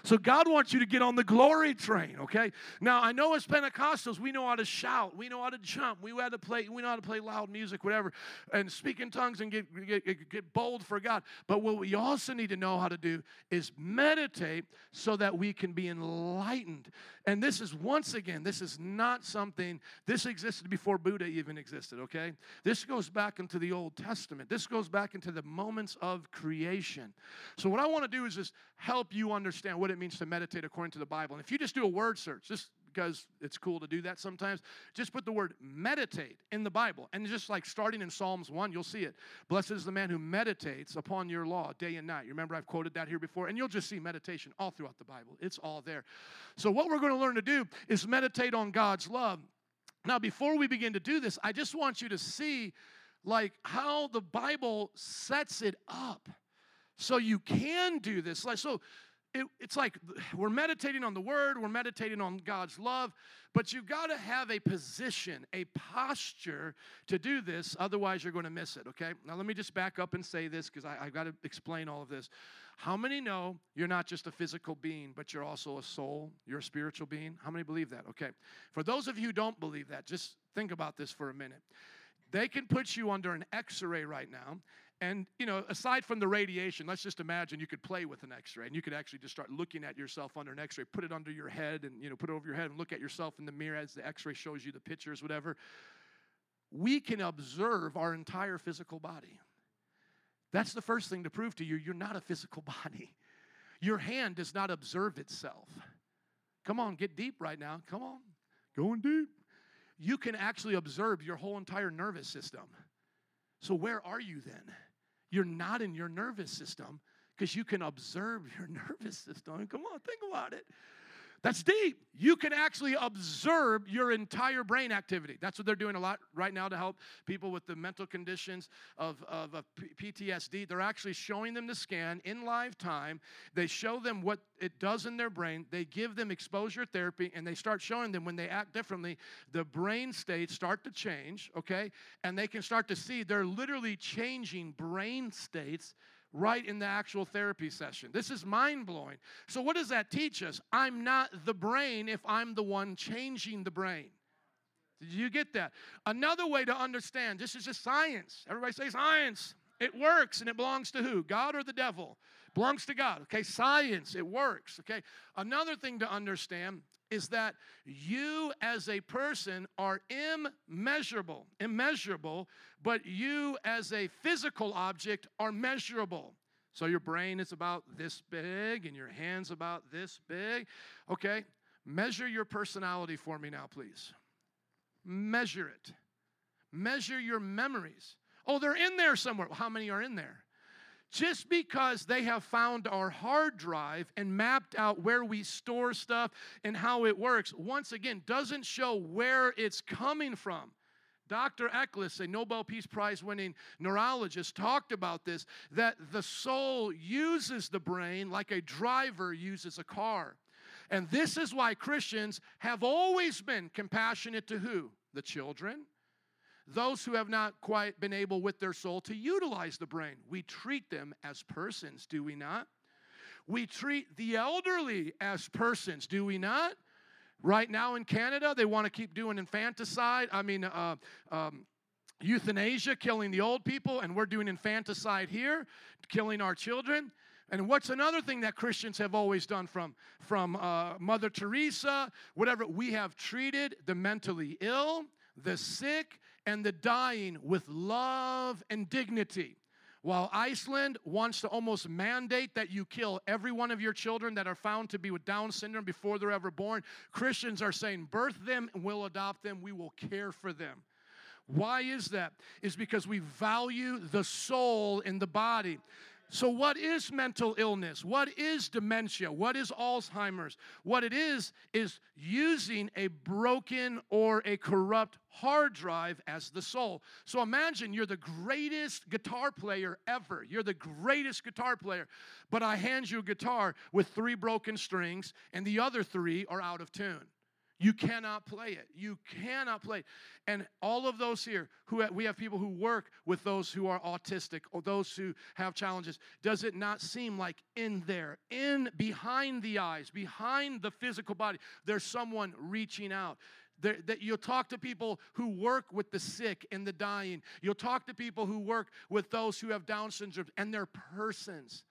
So God wants you to get on the glory train, okay? Now, I know as Pentecostals, we know how to shout, we know how to jump, we had to play, we know how to play loud music, whatever, and speak in tongues and get, get, get bold for God. But what we also need to know how to do is meditate so that we can be enlightened. And this is once again, this is not something, this existed before Buddha even existed, okay? This goes back into the Old Testament. This goes back into the moments of creation. So, what I want to do is just help you understand what it means to meditate according to the Bible. And if you just do a word search, just because it's cool to do that sometimes. Just put the word meditate in the Bible. And just like starting in Psalms 1, you'll see it. Blessed is the man who meditates upon your law day and night. You remember I've quoted that here before? And you'll just see meditation all throughout the Bible. It's all there. So, what we're going to learn to do is meditate on God's love. Now, before we begin to do this, I just want you to see like how the Bible sets it up so you can do this. Like so it, it's like we're meditating on the word, we're meditating on God's love, but you've got to have a position, a posture to do this, otherwise, you're going to miss it, okay? Now, let me just back up and say this because I've got to explain all of this. How many know you're not just a physical being, but you're also a soul? You're a spiritual being? How many believe that? Okay. For those of you who don't believe that, just think about this for a minute. They can put you under an x ray right now, and, you know, aside from the radiation, let's just imagine you could play with an x ray and you could actually just start looking at yourself under an x ray, put it under your head and, you know, put it over your head and look at yourself in the mirror as the x ray shows you the pictures, whatever. We can observe our entire physical body. That's the first thing to prove to you you're not a physical body. Your hand does not observe itself. Come on, get deep right now. Come on, going deep. You can actually observe your whole entire nervous system. So, where are you then? You're not in your nervous system because you can observe your nervous system. Come on, think about it. That's deep. You can actually observe your entire brain activity. That's what they're doing a lot right now to help people with the mental conditions of, of, of PTSD. They're actually showing them the scan in live time. They show them what it does in their brain. They give them exposure therapy and they start showing them when they act differently, the brain states start to change, okay? And they can start to see they're literally changing brain states right in the actual therapy session. This is mind blowing. So, what does that teach us? I'm not the brain if I'm the one changing the brain. Did you get that? Another way to understand this is just science. Everybody say science. It works and it belongs to who? God or the devil? belongs to God. Okay, science, it works. Okay, another thing to understand is that you as a person are immeasurable, immeasurable, but you as a physical object are measurable. So your brain is about this big and your hands about this big. Okay, measure your personality for me now, please. Measure it. Measure your memories. Oh, they're in there somewhere. How many are in there? Just because they have found our hard drive and mapped out where we store stuff and how it works, once again, doesn't show where it's coming from. Dr. Eccles, a Nobel Peace Prize winning neurologist, talked about this that the soul uses the brain like a driver uses a car. And this is why Christians have always been compassionate to who? The children, those who have not quite been able with their soul to utilize the brain. We treat them as persons, do we not? We treat the elderly as persons, do we not? Right now in Canada, they want to keep doing infanticide. I mean, uh, um, euthanasia, killing the old people, and we're doing infanticide here, killing our children. And what's another thing that Christians have always done from, from uh, Mother Teresa, whatever, we have treated the mentally ill, the sick, and the dying with love and dignity. While Iceland wants to almost mandate that you kill every one of your children that are found to be with Down syndrome before they're ever born, Christians are saying, birth them and we'll adopt them, we will care for them. Why is that? Is because we value the soul in the body. So, what is mental illness? What is dementia? What is Alzheimer's? What it is, is using a broken or a corrupt hard drive as the soul. So, imagine you're the greatest guitar player ever. You're the greatest guitar player, but I hand you a guitar with three broken strings, and the other three are out of tune. You cannot play it. You cannot play. It. And all of those here, who we have people who work with those who are autistic or those who have challenges. Does it not seem like in there, in behind the eyes, behind the physical body, there's someone reaching out? There, that you'll talk to people who work with the sick and the dying. You'll talk to people who work with those who have Down syndrome, and they're persons.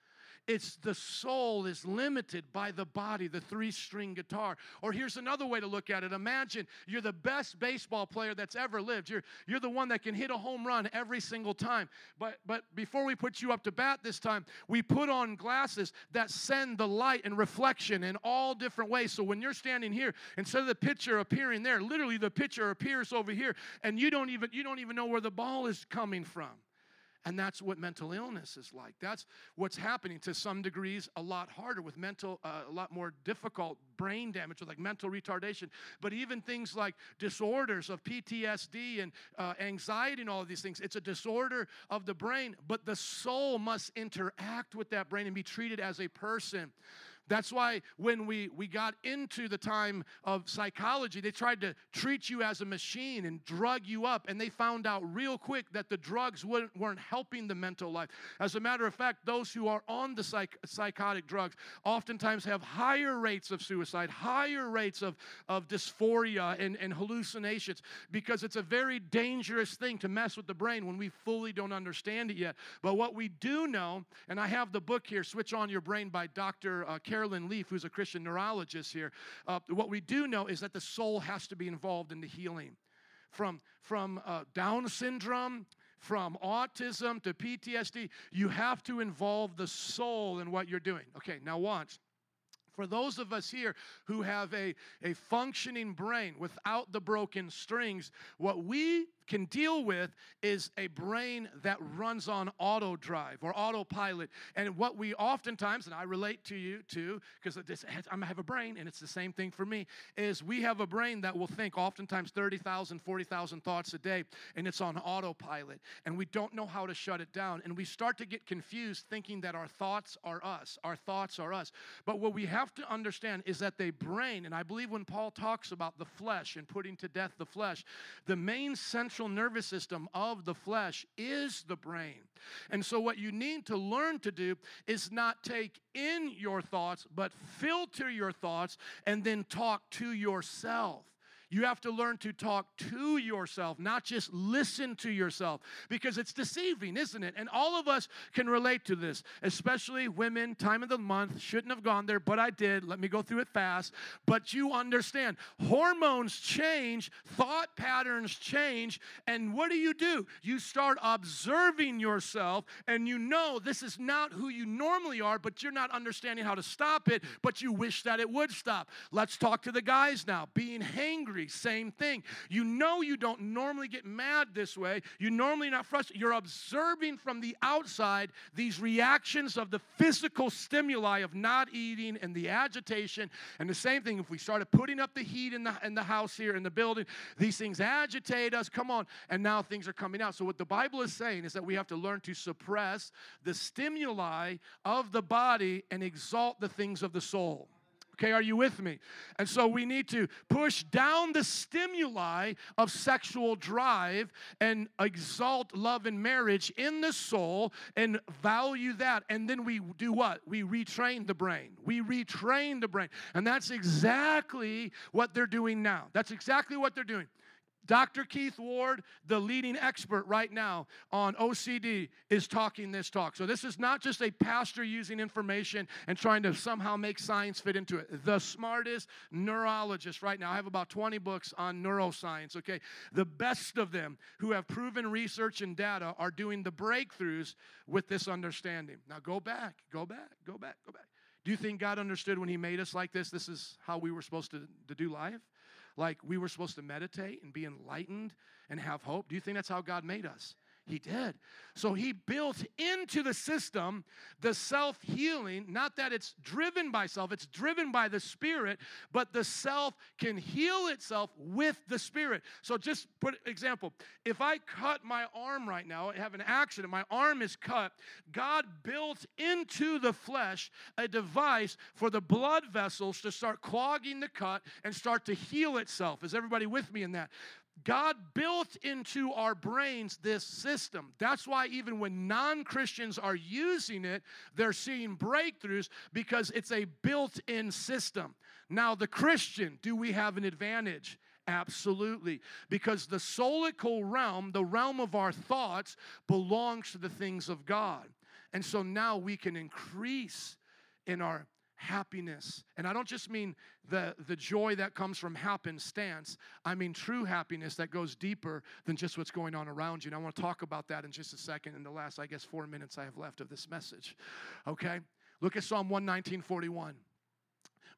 It's the soul is limited by the body, the three string guitar. Or here's another way to look at it imagine you're the best baseball player that's ever lived. You're, you're the one that can hit a home run every single time. But, but before we put you up to bat this time, we put on glasses that send the light and reflection in all different ways. So when you're standing here, instead of the pitcher appearing there, literally the pitcher appears over here, and you don't even you don't even know where the ball is coming from. And that's what mental illness is like. That's what's happening to some degrees, a lot harder with mental, uh, a lot more difficult brain damage with like mental retardation. But even things like disorders of PTSD and uh, anxiety and all of these things, it's a disorder of the brain, but the soul must interact with that brain and be treated as a person. That's why when we, we got into the time of psychology, they tried to treat you as a machine and drug you up, and they found out real quick that the drugs weren't, weren't helping the mental life. As a matter of fact, those who are on the psych, psychotic drugs oftentimes have higher rates of suicide, higher rates of, of dysphoria and, and hallucinations, because it's a very dangerous thing to mess with the brain when we fully don't understand it yet. But what we do know, and I have the book here, Switch On Your Brain by Dr. Uh, Caroline Leaf, who's a Christian neurologist here, uh, what we do know is that the soul has to be involved in the healing. From, from uh, Down syndrome, from autism to PTSD, you have to involve the soul in what you're doing. Okay, now watch. For those of us here who have a, a functioning brain without the broken strings, what we can deal with is a brain that runs on auto drive or autopilot. And what we oftentimes, and I relate to you too, because I have a brain and it's the same thing for me, is we have a brain that will think oftentimes 30,000, 40,000 thoughts a day and it's on autopilot. And we don't know how to shut it down. And we start to get confused thinking that our thoughts are us. Our thoughts are us. But what we have to understand is that the brain, and I believe when Paul talks about the flesh and putting to death the flesh, the main central central nervous system of the flesh is the brain. And so, what you need to learn to do is not take in your thoughts, but filter your thoughts and then talk to yourself. You have to learn to talk to yourself, not just listen to yourself, because it's deceiving, isn't it? And all of us can relate to this, especially women, time of the month. Shouldn't have gone there, but I did. Let me go through it fast. But you understand, hormones change, thought patterns change, and what do you do? You start observing yourself, and you know this is not who you normally are, but you're not understanding how to stop it, but you wish that it would stop. Let's talk to the guys now. Being hangry same thing. You know you don't normally get mad this way. You normally not frustrated. You're observing from the outside these reactions of the physical stimuli of not eating and the agitation. And the same thing, if we started putting up the heat in the, in the house here, in the building, these things agitate us. Come on. And now things are coming out. So, what the Bible is saying is that we have to learn to suppress the stimuli of the body and exalt the things of the soul. Okay, are you with me? And so we need to push down the stimuli of sexual drive and exalt love and marriage in the soul and value that. And then we do what? We retrain the brain. We retrain the brain. And that's exactly what they're doing now. That's exactly what they're doing. Dr. Keith Ward, the leading expert right now on OCD, is talking this talk. So, this is not just a pastor using information and trying to somehow make science fit into it. The smartest neurologist right now, I have about 20 books on neuroscience, okay? The best of them who have proven research and data are doing the breakthroughs with this understanding. Now, go back, go back, go back, go back. Do you think God understood when He made us like this? This is how we were supposed to, to do life? Like we were supposed to meditate and be enlightened and have hope? Do you think that's how God made us? He did. So he built into the system the self healing, not that it's driven by self, it's driven by the Spirit, but the self can heal itself with the Spirit. So just put example, if I cut my arm right now, I have an accident, my arm is cut, God built into the flesh a device for the blood vessels to start clogging the cut and start to heal itself. Is everybody with me in that? God built into our brains this system. That's why, even when non Christians are using it, they're seeing breakthroughs because it's a built in system. Now, the Christian, do we have an advantage? Absolutely. Because the soulical realm, the realm of our thoughts, belongs to the things of God. And so now we can increase in our happiness. And I don't just mean the, the joy that comes from happenstance, I mean true happiness that goes deeper than just what's going on around you. And I want to talk about that in just a second in the last, I guess, four minutes I have left of this message. Okay? Look at Psalm 119 41.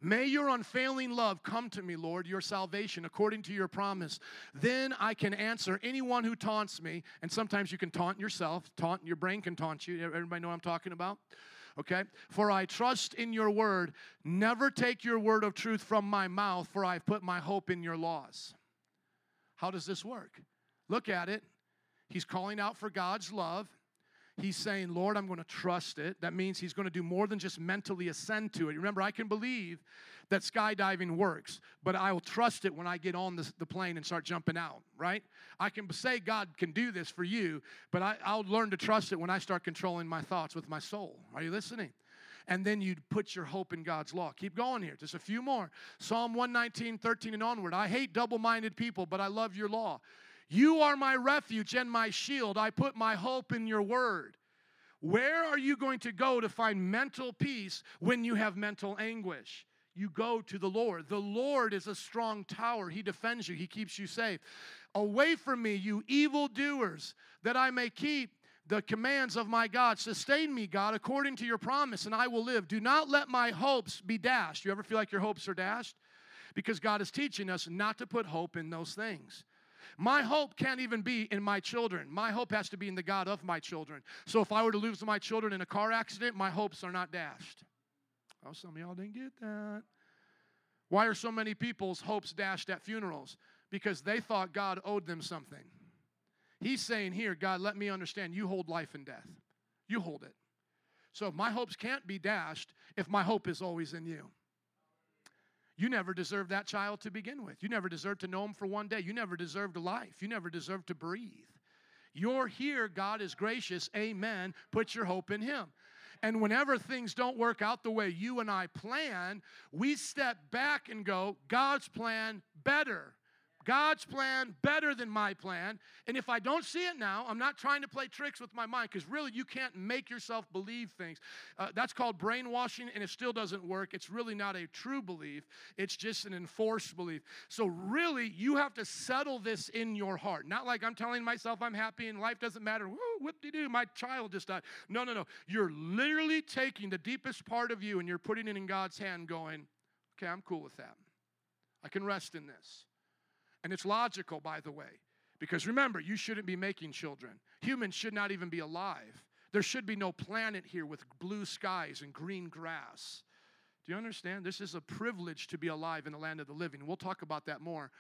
May your unfailing love come to me, Lord, your salvation, according to your promise. Then I can answer anyone who taunts me. And sometimes you can taunt yourself. Taunt your brain can taunt you. Everybody know what I'm talking about? Okay? For I trust in your word. Never take your word of truth from my mouth, for I've put my hope in your laws. How does this work? Look at it. He's calling out for God's love. He's saying, Lord, I'm going to trust it. That means he's going to do more than just mentally ascend to it. Remember, I can believe that skydiving works, but I will trust it when I get on the, the plane and start jumping out, right? I can say God can do this for you, but I, I'll learn to trust it when I start controlling my thoughts with my soul. Are you listening? and then you'd put your hope in God's law. Keep going here, just a few more. Psalm 119, 13 and onward. I hate double minded people, but I love your law. You are my refuge and my shield. I put my hope in your word. Where are you going to go to find mental peace when you have mental anguish? you go to the Lord. The Lord is a strong tower. He defends you, He keeps you safe. Away from me, you evildoers, that I may keep the commands of my God. Sustain me, God, according to your promise, and I will live. Do not let my hopes be dashed. You ever feel like your hopes are dashed? Because God is teaching us not to put hope in those things. My hope can't even be in my children. My hope has to be in the God of my children. So if I were to lose my children in a car accident, my hopes are not dashed. Oh, some of y'all didn't get that. Why are so many people's hopes dashed at funerals? Because they thought God owed them something. He's saying here, God, let me understand you hold life and death. You hold it. So my hopes can't be dashed if my hope is always in you. You never deserved that child to begin with. You never deserved to know him for one day. You never deserved life. You never deserved to breathe. You're here. God is gracious. Amen. Put your hope in him. And whenever things don't work out the way you and I plan, we step back and go, God's plan better. God's plan better than my plan. And if I don't see it now, I'm not trying to play tricks with my mind because really you can't make yourself believe things. Uh, that's called brainwashing and it still doesn't work. It's really not a true belief, it's just an enforced belief. So, really, you have to settle this in your heart. Not like I'm telling myself I'm happy and life doesn't matter. Woo, whoop de doo, my child just died. No, no, no. You're literally taking the deepest part of you and you're putting it in God's hand, going, okay, I'm cool with that. I can rest in this. And it's logical, by the way, because remember, you shouldn't be making children. Humans should not even be alive. There should be no planet here with blue skies and green grass. Do you understand? This is a privilege to be alive in the land of the living. We'll talk about that more.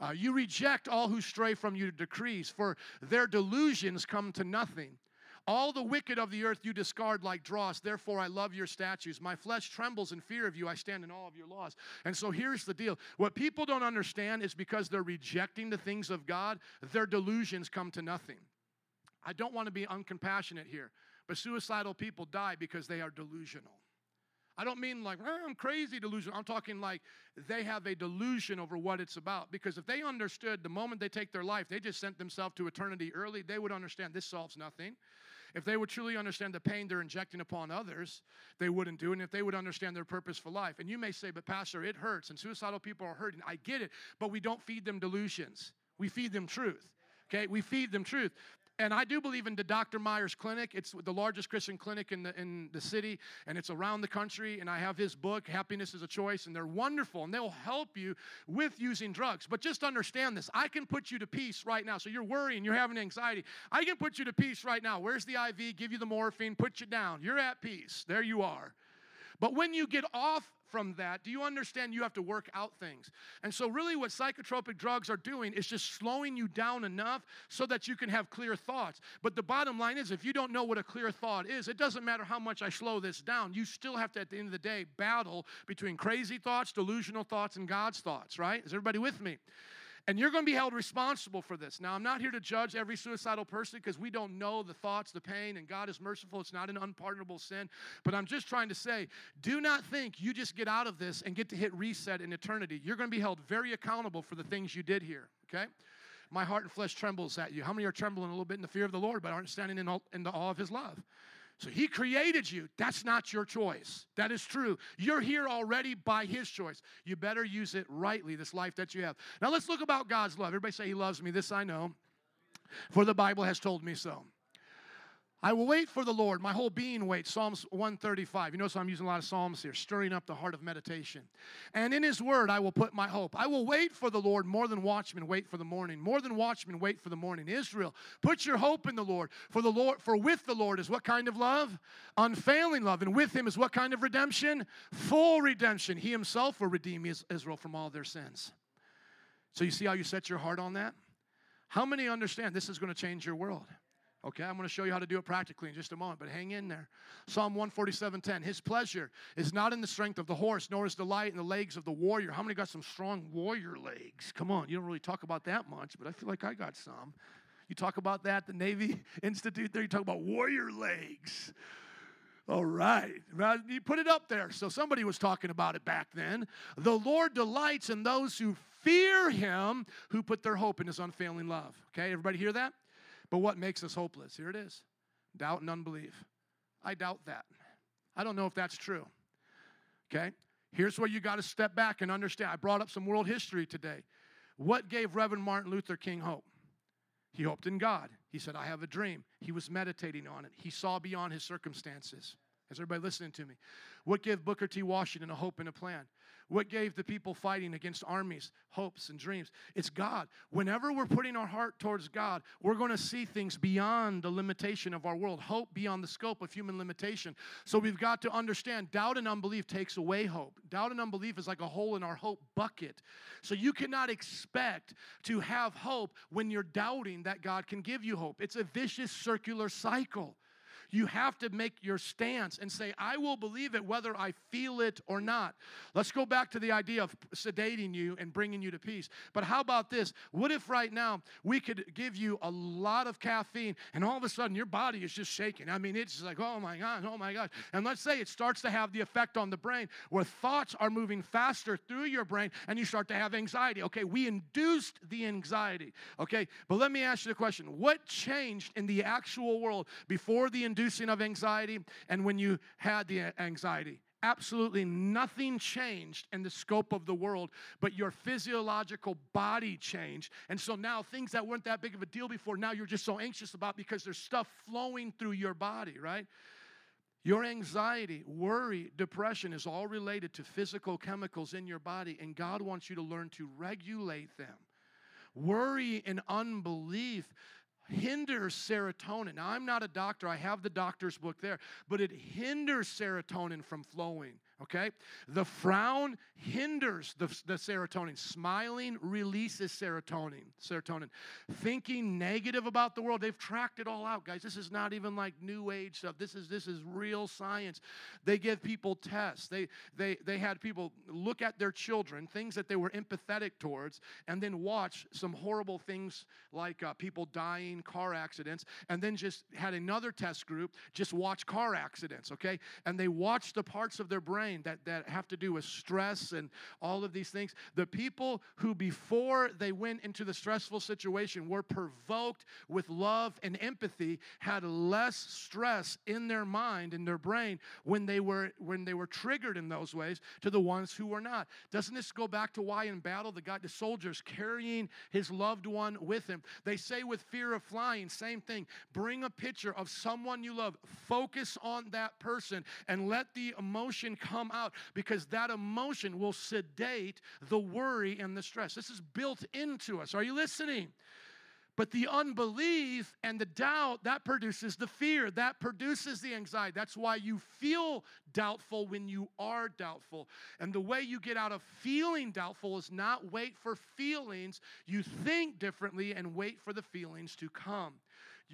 Uh, you reject all who stray from your decrees, for their delusions come to nothing. All the wicked of the earth you discard like dross. Therefore, I love your statues. My flesh trembles in fear of you. I stand in all of your laws. And so here's the deal what people don't understand is because they're rejecting the things of God, their delusions come to nothing. I don't want to be uncompassionate here, but suicidal people die because they are delusional. I don't mean like, oh, I'm crazy delusion. I'm talking like they have a delusion over what it's about. Because if they understood the moment they take their life, they just sent themselves to eternity early, they would understand this solves nothing. If they would truly understand the pain they're injecting upon others, they wouldn't do it. And if they would understand their purpose for life. And you may say, but Pastor, it hurts and suicidal people are hurting. I get it, but we don't feed them delusions. We feed them truth. Okay, we feed them truth and I do believe in the Dr. Meier's Clinic. It's the largest Christian clinic in the in the city, and it's around the country. And I have his book, Happiness is a Choice, and they're wonderful, and they'll help you with using drugs. But just understand this: I can put you to peace right now. So you're worrying, you're having anxiety. I can put you to peace right now. Where's the IV? Give you the morphine, put you down. You're at peace. There you are. But when you get off from that, do you understand you have to work out things? And so, really, what psychotropic drugs are doing is just slowing you down enough so that you can have clear thoughts. But the bottom line is, if you don't know what a clear thought is, it doesn't matter how much I slow this down. You still have to, at the end of the day, battle between crazy thoughts, delusional thoughts, and God's thoughts, right? Is everybody with me? And you're going to be held responsible for this. Now, I'm not here to judge every suicidal person because we don't know the thoughts, the pain, and God is merciful. It's not an unpardonable sin. But I'm just trying to say do not think you just get out of this and get to hit reset in eternity. You're going to be held very accountable for the things you did here, okay? My heart and flesh trembles at you. How many are trembling a little bit in the fear of the Lord but aren't standing in, all, in the awe of his love? So he created you. That's not your choice. That is true. You're here already by his choice. You better use it rightly, this life that you have. Now let's look about God's love. Everybody say he loves me. This I know. For the Bible has told me so. I will wait for the Lord. My whole being waits. Psalms 135. You notice I'm using a lot of Psalms here, stirring up the heart of meditation. And in His word I will put my hope. I will wait for the Lord more than watchmen wait for the morning. More than watchmen wait for the morning. Israel, put your hope in the Lord. For the Lord, for with the Lord is what kind of love? Unfailing love. And with Him is what kind of redemption? Full redemption. He Himself will redeem Israel from all their sins. So you see how you set your heart on that? How many understand this is going to change your world? Okay, I'm going to show you how to do it practically in just a moment, but hang in there. Psalm 147:10. His pleasure is not in the strength of the horse, nor is delight in the legs of the warrior. How many got some strong warrior legs? Come on, you don't really talk about that much, but I feel like I got some. You talk about that, the Navy Institute there, you talk about warrior legs. All right. You put it up there. So somebody was talking about it back then. The Lord delights in those who fear him, who put their hope in his unfailing love. Okay, everybody hear that? But what makes us hopeless? Here it is doubt and unbelief. I doubt that. I don't know if that's true. Okay? Here's where you got to step back and understand. I brought up some world history today. What gave Reverend Martin Luther King hope? He hoped in God. He said, I have a dream. He was meditating on it. He saw beyond his circumstances. Is everybody listening to me? What gave Booker T. Washington a hope and a plan? What gave the people fighting against armies hopes and dreams? It's God. Whenever we're putting our heart towards God, we're going to see things beyond the limitation of our world, hope beyond the scope of human limitation. So we've got to understand doubt and unbelief takes away hope. Doubt and unbelief is like a hole in our hope bucket. So you cannot expect to have hope when you're doubting that God can give you hope. It's a vicious circular cycle. You have to make your stance and say, I will believe it whether I feel it or not. Let's go back to the idea of sedating you and bringing you to peace. But how about this? What if right now we could give you a lot of caffeine and all of a sudden your body is just shaking? I mean, it's like, oh my God, oh my God. And let's say it starts to have the effect on the brain where thoughts are moving faster through your brain and you start to have anxiety. Okay, we induced the anxiety. Okay, but let me ask you the question what changed in the actual world before the induced? Of anxiety and when you had the anxiety. Absolutely nothing changed in the scope of the world, but your physiological body changed. And so now things that weren't that big of a deal before, now you're just so anxious about because there's stuff flowing through your body, right? Your anxiety, worry, depression is all related to physical chemicals in your body, and God wants you to learn to regulate them. worry and unbelief hinders serotonin. Now, I'm not a doctor, I have the doctor's book there, but it hinders serotonin from flowing okay? The frown hinders the, the serotonin. Smiling releases serotonin. Serotonin. Thinking negative about the world, they've tracked it all out, guys. This is not even like new age stuff. This is this is real science. They give people tests. They they they had people look at their children, things that they were empathetic towards, and then watch some horrible things like uh, people dying, car accidents, and then just had another test group just watch car accidents, okay? And they watched the parts of their brain brain that, that have to do with stress and all of these things. The people who, before they went into the stressful situation, were provoked with love and empathy, had less stress in their mind, in their brain, when they were when they were triggered in those ways to the ones who were not. Doesn't this go back to why in battle the guy, the soldiers carrying his loved one with him? They say with fear of flying, same thing. Bring a picture of someone you love. Focus on that person and let the emotion come come out because that emotion will sedate the worry and the stress. This is built into us. Are you listening? But the unbelief and the doubt, that produces the fear, that produces the anxiety. That's why you feel doubtful when you are doubtful. And the way you get out of feeling doubtful is not wait for feelings, you think differently and wait for the feelings to come.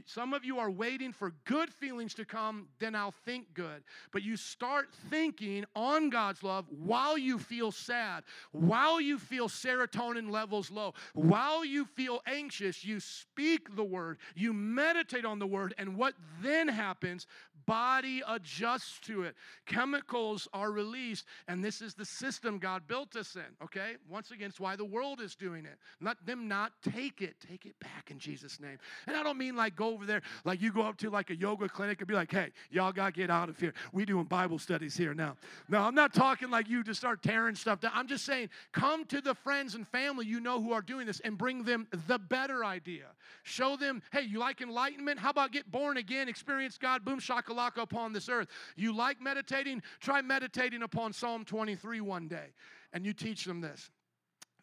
Some of you are waiting for good feelings to come, then I'll think good. But you start thinking on God's love while you feel sad, while you feel serotonin levels low, while you feel anxious, you speak the word, you meditate on the word, and what then happens? Body adjusts to it. Chemicals are released, and this is the system God built us in, okay? Once again, it's why the world is doing it. Let them not take it. Take it back in Jesus' name. And I don't mean like go over there, like you go up to like a yoga clinic and be like, hey, y'all got to get out of here. We doing Bible studies here now. No, I'm not talking like you to start tearing stuff down. I'm just saying, come to the friends and family you know who are doing this and bring them the better idea. Show them, hey, you like enlightenment? How about get born again, experience God, boom shakalaka upon this earth? You like meditating? Try meditating upon Psalm 23 one day. And you teach them this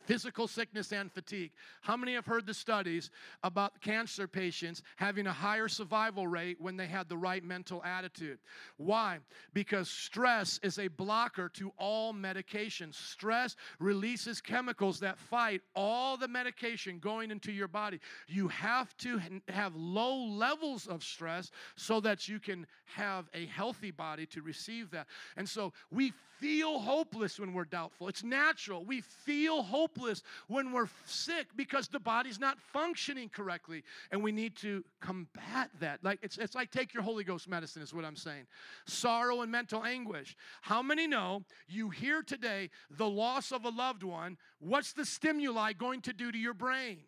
physical sickness and fatigue. How many have heard the studies about cancer patients having a higher survival rate when they had the right mental attitude? Why? Because stress is a blocker to all medication. Stress releases chemicals that fight all the medication going into your body. You have to have low levels of stress so that you can have a healthy body to receive that. And so we feel hopeless when we're doubtful. It's natural. We feel hopeless when we're sick because the body's not functioning correctly. And we need to combat that. Like it's, it's like take your Holy Ghost medicine, is what I'm saying. Sorrow and mental anguish. How many know you hear today the loss of a loved one? What's the stimuli going to do to your brain?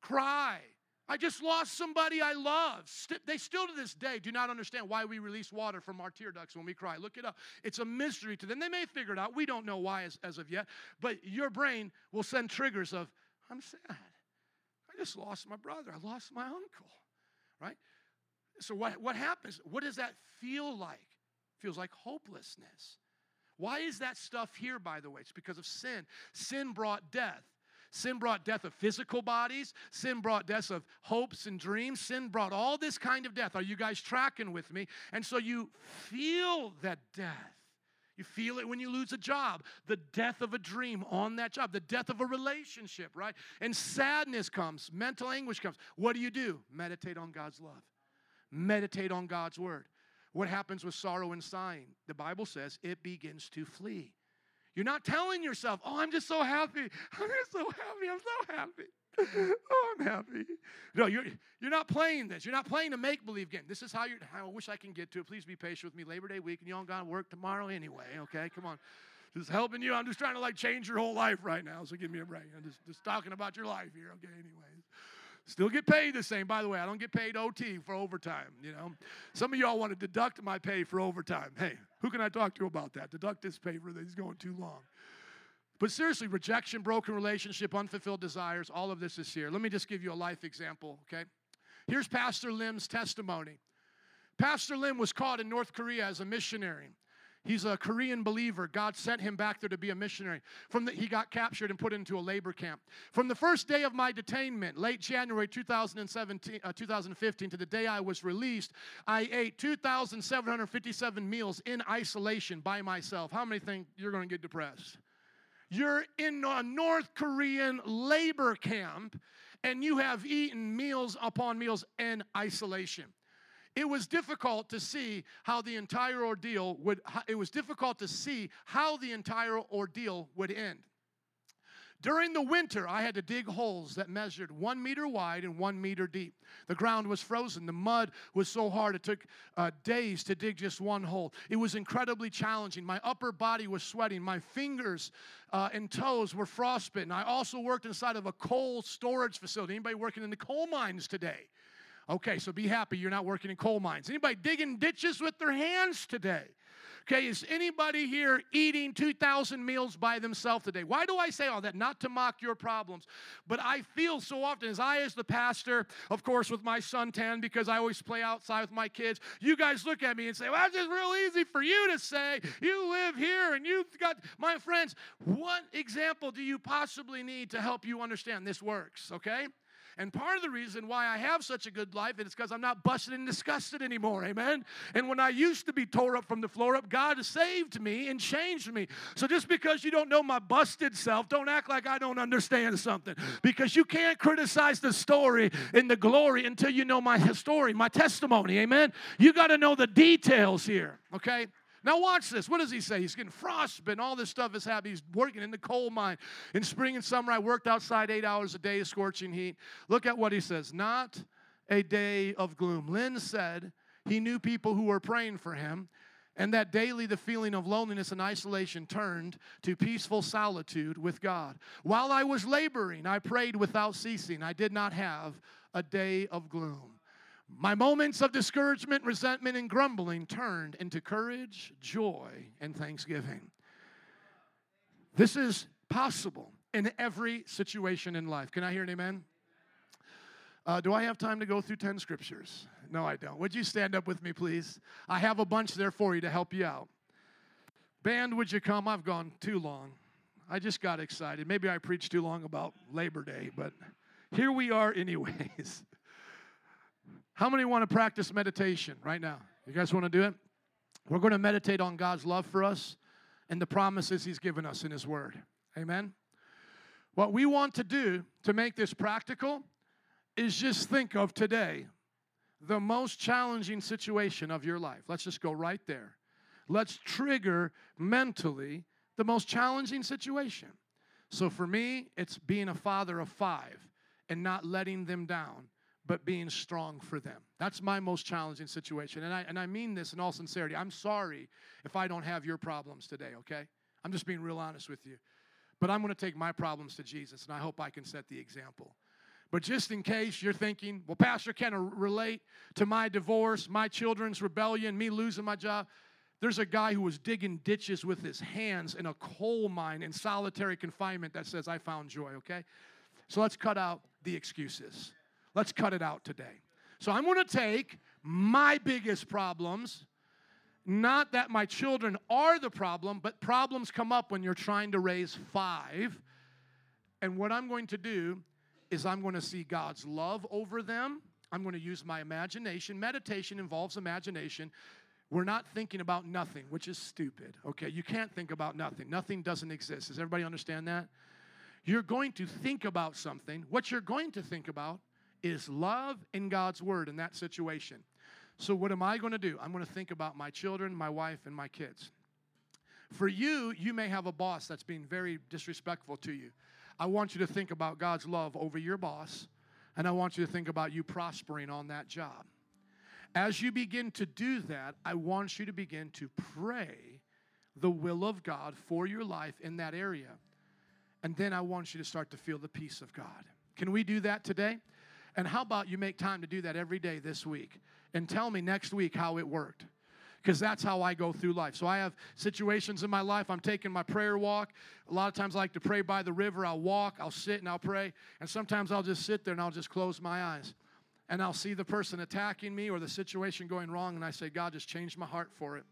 Cry I just lost somebody I love. They still to this day do not understand why we release water from our tear ducts when we cry. Look it up. It's a mystery to them. They may figure it out. We don't know why as, as of yet. But your brain will send triggers of, I'm sad. I just lost my brother. I lost my uncle. Right? So what, what happens? What does that feel like? Feels like hopelessness. Why is that stuff here, by the way? It's because of sin. Sin brought death. Sin brought death of physical bodies. Sin brought death of hopes and dreams. Sin brought all this kind of death. Are you guys tracking with me? And so you feel that death. You feel it when you lose a job, the death of a dream on that job, the death of a relationship, right? And sadness comes, mental anguish comes. What do you do? Meditate on God's love, meditate on God's word. What happens with sorrow and sighing? The Bible says it begins to flee. You're not telling yourself, oh, I'm just so happy. I'm just so happy. I'm so happy. oh, I'm happy. No, you're, you're not playing this. You're not playing a make believe game. This is how you're, I wish I can get to it. Please be patient with me. Labor Day week, and you all got to work tomorrow anyway, okay? Come on. Just helping you. I'm just trying to like change your whole life right now, so give me a break. I'm just, just talking about your life here, okay? Anyways. Still get paid the same. By the way, I don't get paid OT for overtime, you know. Some of y'all want to deduct my pay for overtime. Hey, who can I talk to about that? Deduct this pay for this. He's going too long. But seriously, rejection, broken relationship, unfulfilled desires, all of this is here. Let me just give you a life example, okay? Here's Pastor Lim's testimony. Pastor Lim was caught in North Korea as a missionary. He's a Korean believer. God sent him back there to be a missionary. From the, he got captured and put into a labor camp. From the first day of my detainment, late January 2017, uh, 2015, to the day I was released, I ate 2,757 meals in isolation by myself. How many think you're going to get depressed? You're in a North Korean labor camp and you have eaten meals upon meals in isolation it was difficult to see how the entire ordeal would it was difficult to see how the entire ordeal would end during the winter, I had to dig holes that measured one meter wide and one meter deep. The ground was frozen. The mud was so hard it took uh, days to dig just one hole. It was incredibly challenging. My upper body was sweating. My fingers uh, and toes were frostbitten. I also worked inside of a coal storage facility. Anybody working in the coal mines today? Okay, so be happy you're not working in coal mines. Anybody digging ditches with their hands today? Okay, is anybody here eating 2,000 meals by themselves today? Why do I say all that? Not to mock your problems, but I feel so often, as I, as the pastor, of course, with my son Tan, because I always play outside with my kids, you guys look at me and say, well, that's just real easy for you to say. You live here and you've got, my friends, what example do you possibly need to help you understand this works, okay? And part of the reason why I have such a good life is because I'm not busted and disgusted anymore. Amen. And when I used to be tore up from the floor up, God saved me and changed me. So just because you don't know my busted self, don't act like I don't understand something. Because you can't criticize the story in the glory until you know my story, my testimony. Amen. You got to know the details here. Okay. Now, watch this. What does he say? He's getting frostbitten. All this stuff is happening. He's working in the coal mine. In spring and summer, I worked outside eight hours a day, scorching heat. Look at what he says. Not a day of gloom. Lim said he knew people who were praying for him, and that daily the feeling of loneliness and isolation turned to peaceful solitude with God. While I was laboring, I prayed without ceasing. I did not have a day of gloom. My moments of discouragement, resentment, and grumbling turned into courage, joy, and thanksgiving. This is possible in every situation in life. Can I hear an amen? Uh, do I have time to go through 10 scriptures? No, I don't. Would you stand up with me, please? I have a bunch there for you to help you out. Band, would you come? I've gone too long. I just got excited. Maybe I preached too long about Labor Day, but here we are, anyways. How many want to practice meditation right now? You guys want to do it? We're going to meditate on God's love for us and the promises He's given us in His Word. Amen? What we want to do to make this practical is just think of today the most challenging situation of your life. Let's just go right there. Let's trigger mentally the most challenging situation. So for me, it's being a father of five and not letting them down but being strong for them. That's my most challenging situation. And I, and I mean this in all sincerity. I'm sorry if I don't have your problems today, okay? I'm just being real honest with you. But I'm to take my problems to Jesus, and I hope I can set the example. But just in case you're thinking, well, Pastor, can I relate to my divorce, my children's rebellion, me losing my job? There's a guy who was digging ditches with his hands in a coal mine in solitary confinement that says, I found joy, okay? So let's cut out the excuses. Let's cut it out today. So I'm going to take my biggest problems, not that my children are the problem, but problems come up when you're trying to raise five. And what I'm going to do is I'm going to see God's love over them. I'm going to use my imagination. Meditation involves imagination. We're not thinking about nothing, which is stupid. Okay, you can't think about nothing. Nothing doesn't exist. Does everybody understand that? You're going to think about something. What you're going to think about is love in God's word in that situation. So, what am I going to do? I'm going to think about my children, my wife, and my kids. For you, you may have a boss that's being very disrespectful to you. I want you to think about God's love over your boss, and I want you to think about you prospering on that job. As you begin to do that, I want you to begin to pray the will of God for your life in that area. And then I want you to start to feel the peace of God. Can we do that today? And how about you make time to do that every day this week and tell me next week how it worked? Because that's how I go through life. So I have situations in my life. I'm taking my prayer walk. A lot of times I like to pray by the river. I'll walk, I'll sit, and I'll pray. And sometimes I'll just sit there and I'll just close my eyes. And I'll see the person attacking me or the situation going wrong, and I say, God, just change my heart for it.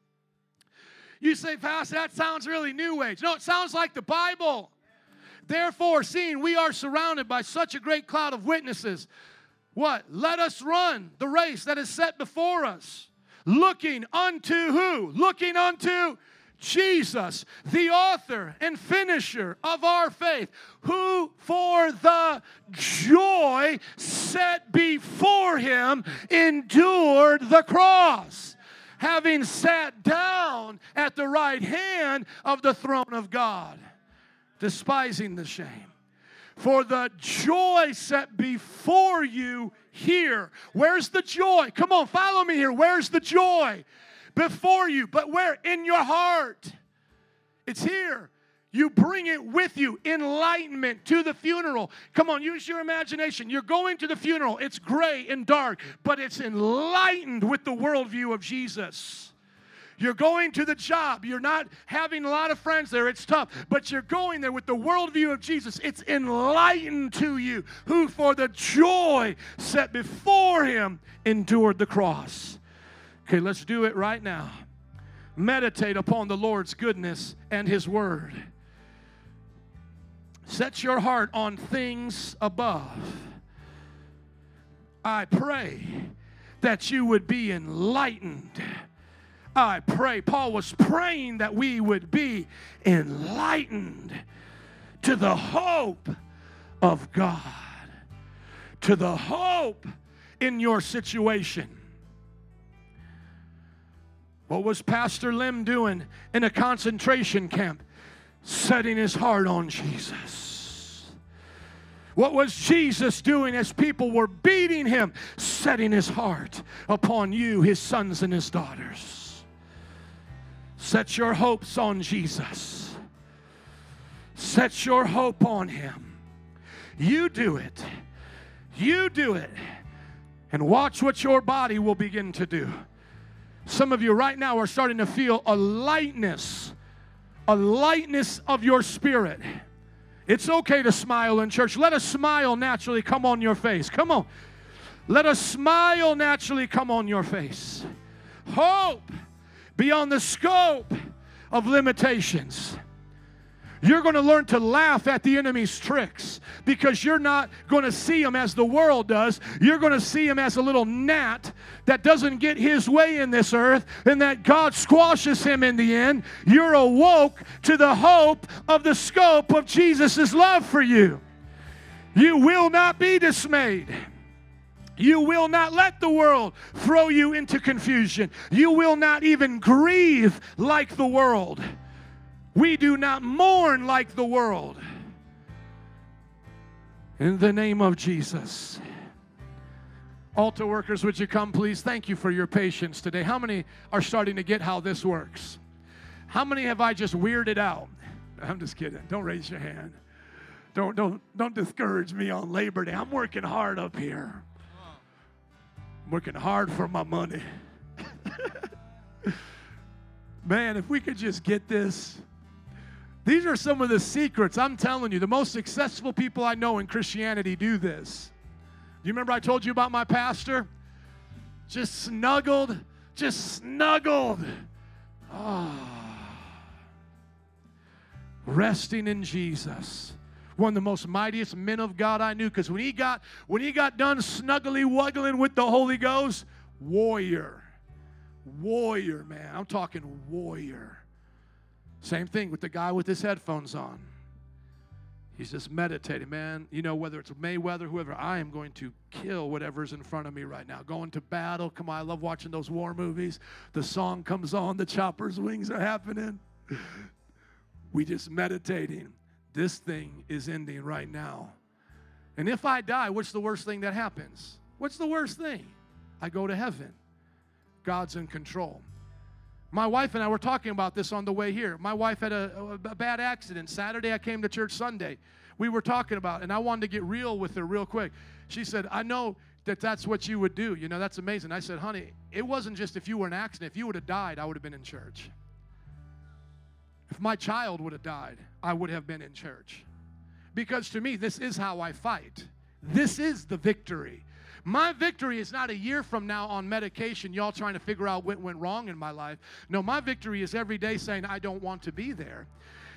You say, Pastor, that sounds really new age. No, it sounds like the Bible. Therefore, seeing we are surrounded by such a great cloud of witnesses, what? Let us run the race that is set before us. Looking unto who? Looking unto Jesus, the author and finisher of our faith, who for the joy set before him endured the cross, having sat down at the right hand of the throne of God, despising the shame. For the joy set before you here. Where's the joy? Come on, follow me here. Where's the joy? before you, but where? In your heart. It's here. You bring it with you, enlightenment to the funeral. Come on, use your imagination. You're going to the funeral. It's gray and dark, but it's enlightened with the worldview of Jesus. You're going to the job. You're not having a lot of friends there. It's tough. But you're going there with the worldview of Jesus. It's enlightened to you, who for the joy set before him endured the cross. Okay, let's do it right now. Meditate upon the Lord's goodness and His Word. Set your heart on things above. I pray that you would be enlightened. I pray, Paul was praying that we would be enlightened to the hope of God, to the hope in your situation. What was Pastor Lim doing in a concentration camp? Setting his heart on Jesus. What was Jesus doing as people were beating him? Setting his heart upon you, his sons and his daughters. Set your hopes on Jesus. Set your hope on him. You do it. You do it. And watch what your body will begin to do. Some of you right now are starting to feel a lightness, a lightness of your spirit. It's okay to smile in church. Let a smile naturally come on your face. Come on. Let a smile naturally come on your face. Hope beyond the scope of limitations. You're going to learn to laugh at the enemy's tricks because you're not going to see him as the world does. You're going to see him as a little gnat that doesn't get his way in this earth and that God squashes him in the end. You're awoke to the hope of the scope of Jesus' love for you. You will not be dismayed. You will not let the world throw you into confusion. You will not even grieve like the world. We do not mourn like the world. In the name of Jesus. Altar workers, would you come, please? Thank you for your patience today. How many are starting to get how this works? How many have I just weirded out? I'm just kidding. Don't raise your hand. Don't, don't, don't discourage me on Labor Day. I'm working hard up here. I'm working hard for my money. Man, if we could just get this these are some of the secrets. I'm telling you, the most successful people I know in Christianity do this. Do you remember I told you about my pastor? Just snuggled, just snuggled. Oh. Resting in Jesus. One of the most mightiest men of God I knew. Because when he got when he got done snuggly wuggling with the Holy Ghost, warrior. Warrior, man. I'm talking warrior. Same thing with the guy with his headphones on. He's just meditating, man. You know, whether it's Mayweather, whoever, I am going to kill whatever's in front of me right now. Going to battle. Come on, I love watching those war movies. The song comes on, the chopper's wings are happening. we just meditating. This thing is ending right now. And if I die, what's the worst thing that happens? What's the worst thing? I go to heaven. God's in control. My wife and I were talking about this on the way here. My wife had a, a, bad accident. Saturday, I came to church Sunday. We were talking about, and I wanted to get real with her real quick. She said, I know that that's what you would do. You know, that's amazing. I said, honey, it wasn't just if you were an accident. If you would have died, I would have been in church. If my child would have died, I would have been in church. Because to me, this is how I fight. This is the victory. My victory is not a year from now on medication, y'all trying to figure out what went wrong in my life. No, my victory is every day saying, I don't want to be there.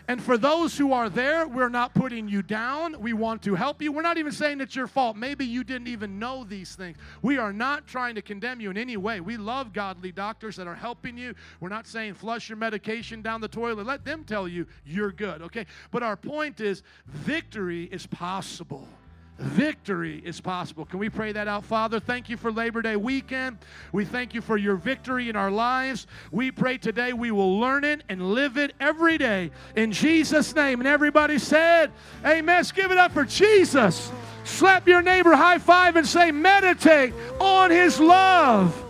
And for those who are there, we're not putting you down. We want to help you. We're not even saying it's your fault. Maybe you didn't even know these things. We are not trying to condemn you in any way. We love godly doctors that are helping you. We're not saying flush your medication down the toilet. Let them tell you you're good, okay? But our point is victory is possible. Victory is possible. Can we pray that out, Father? Thank you for Labor Day weekend. We thank you for your victory in our lives. We pray today we will learn it and live it every day in Jesus' name. And everybody said, Amen. Let's give it up for Jesus. Slap your neighbor high five and say, Meditate on his love.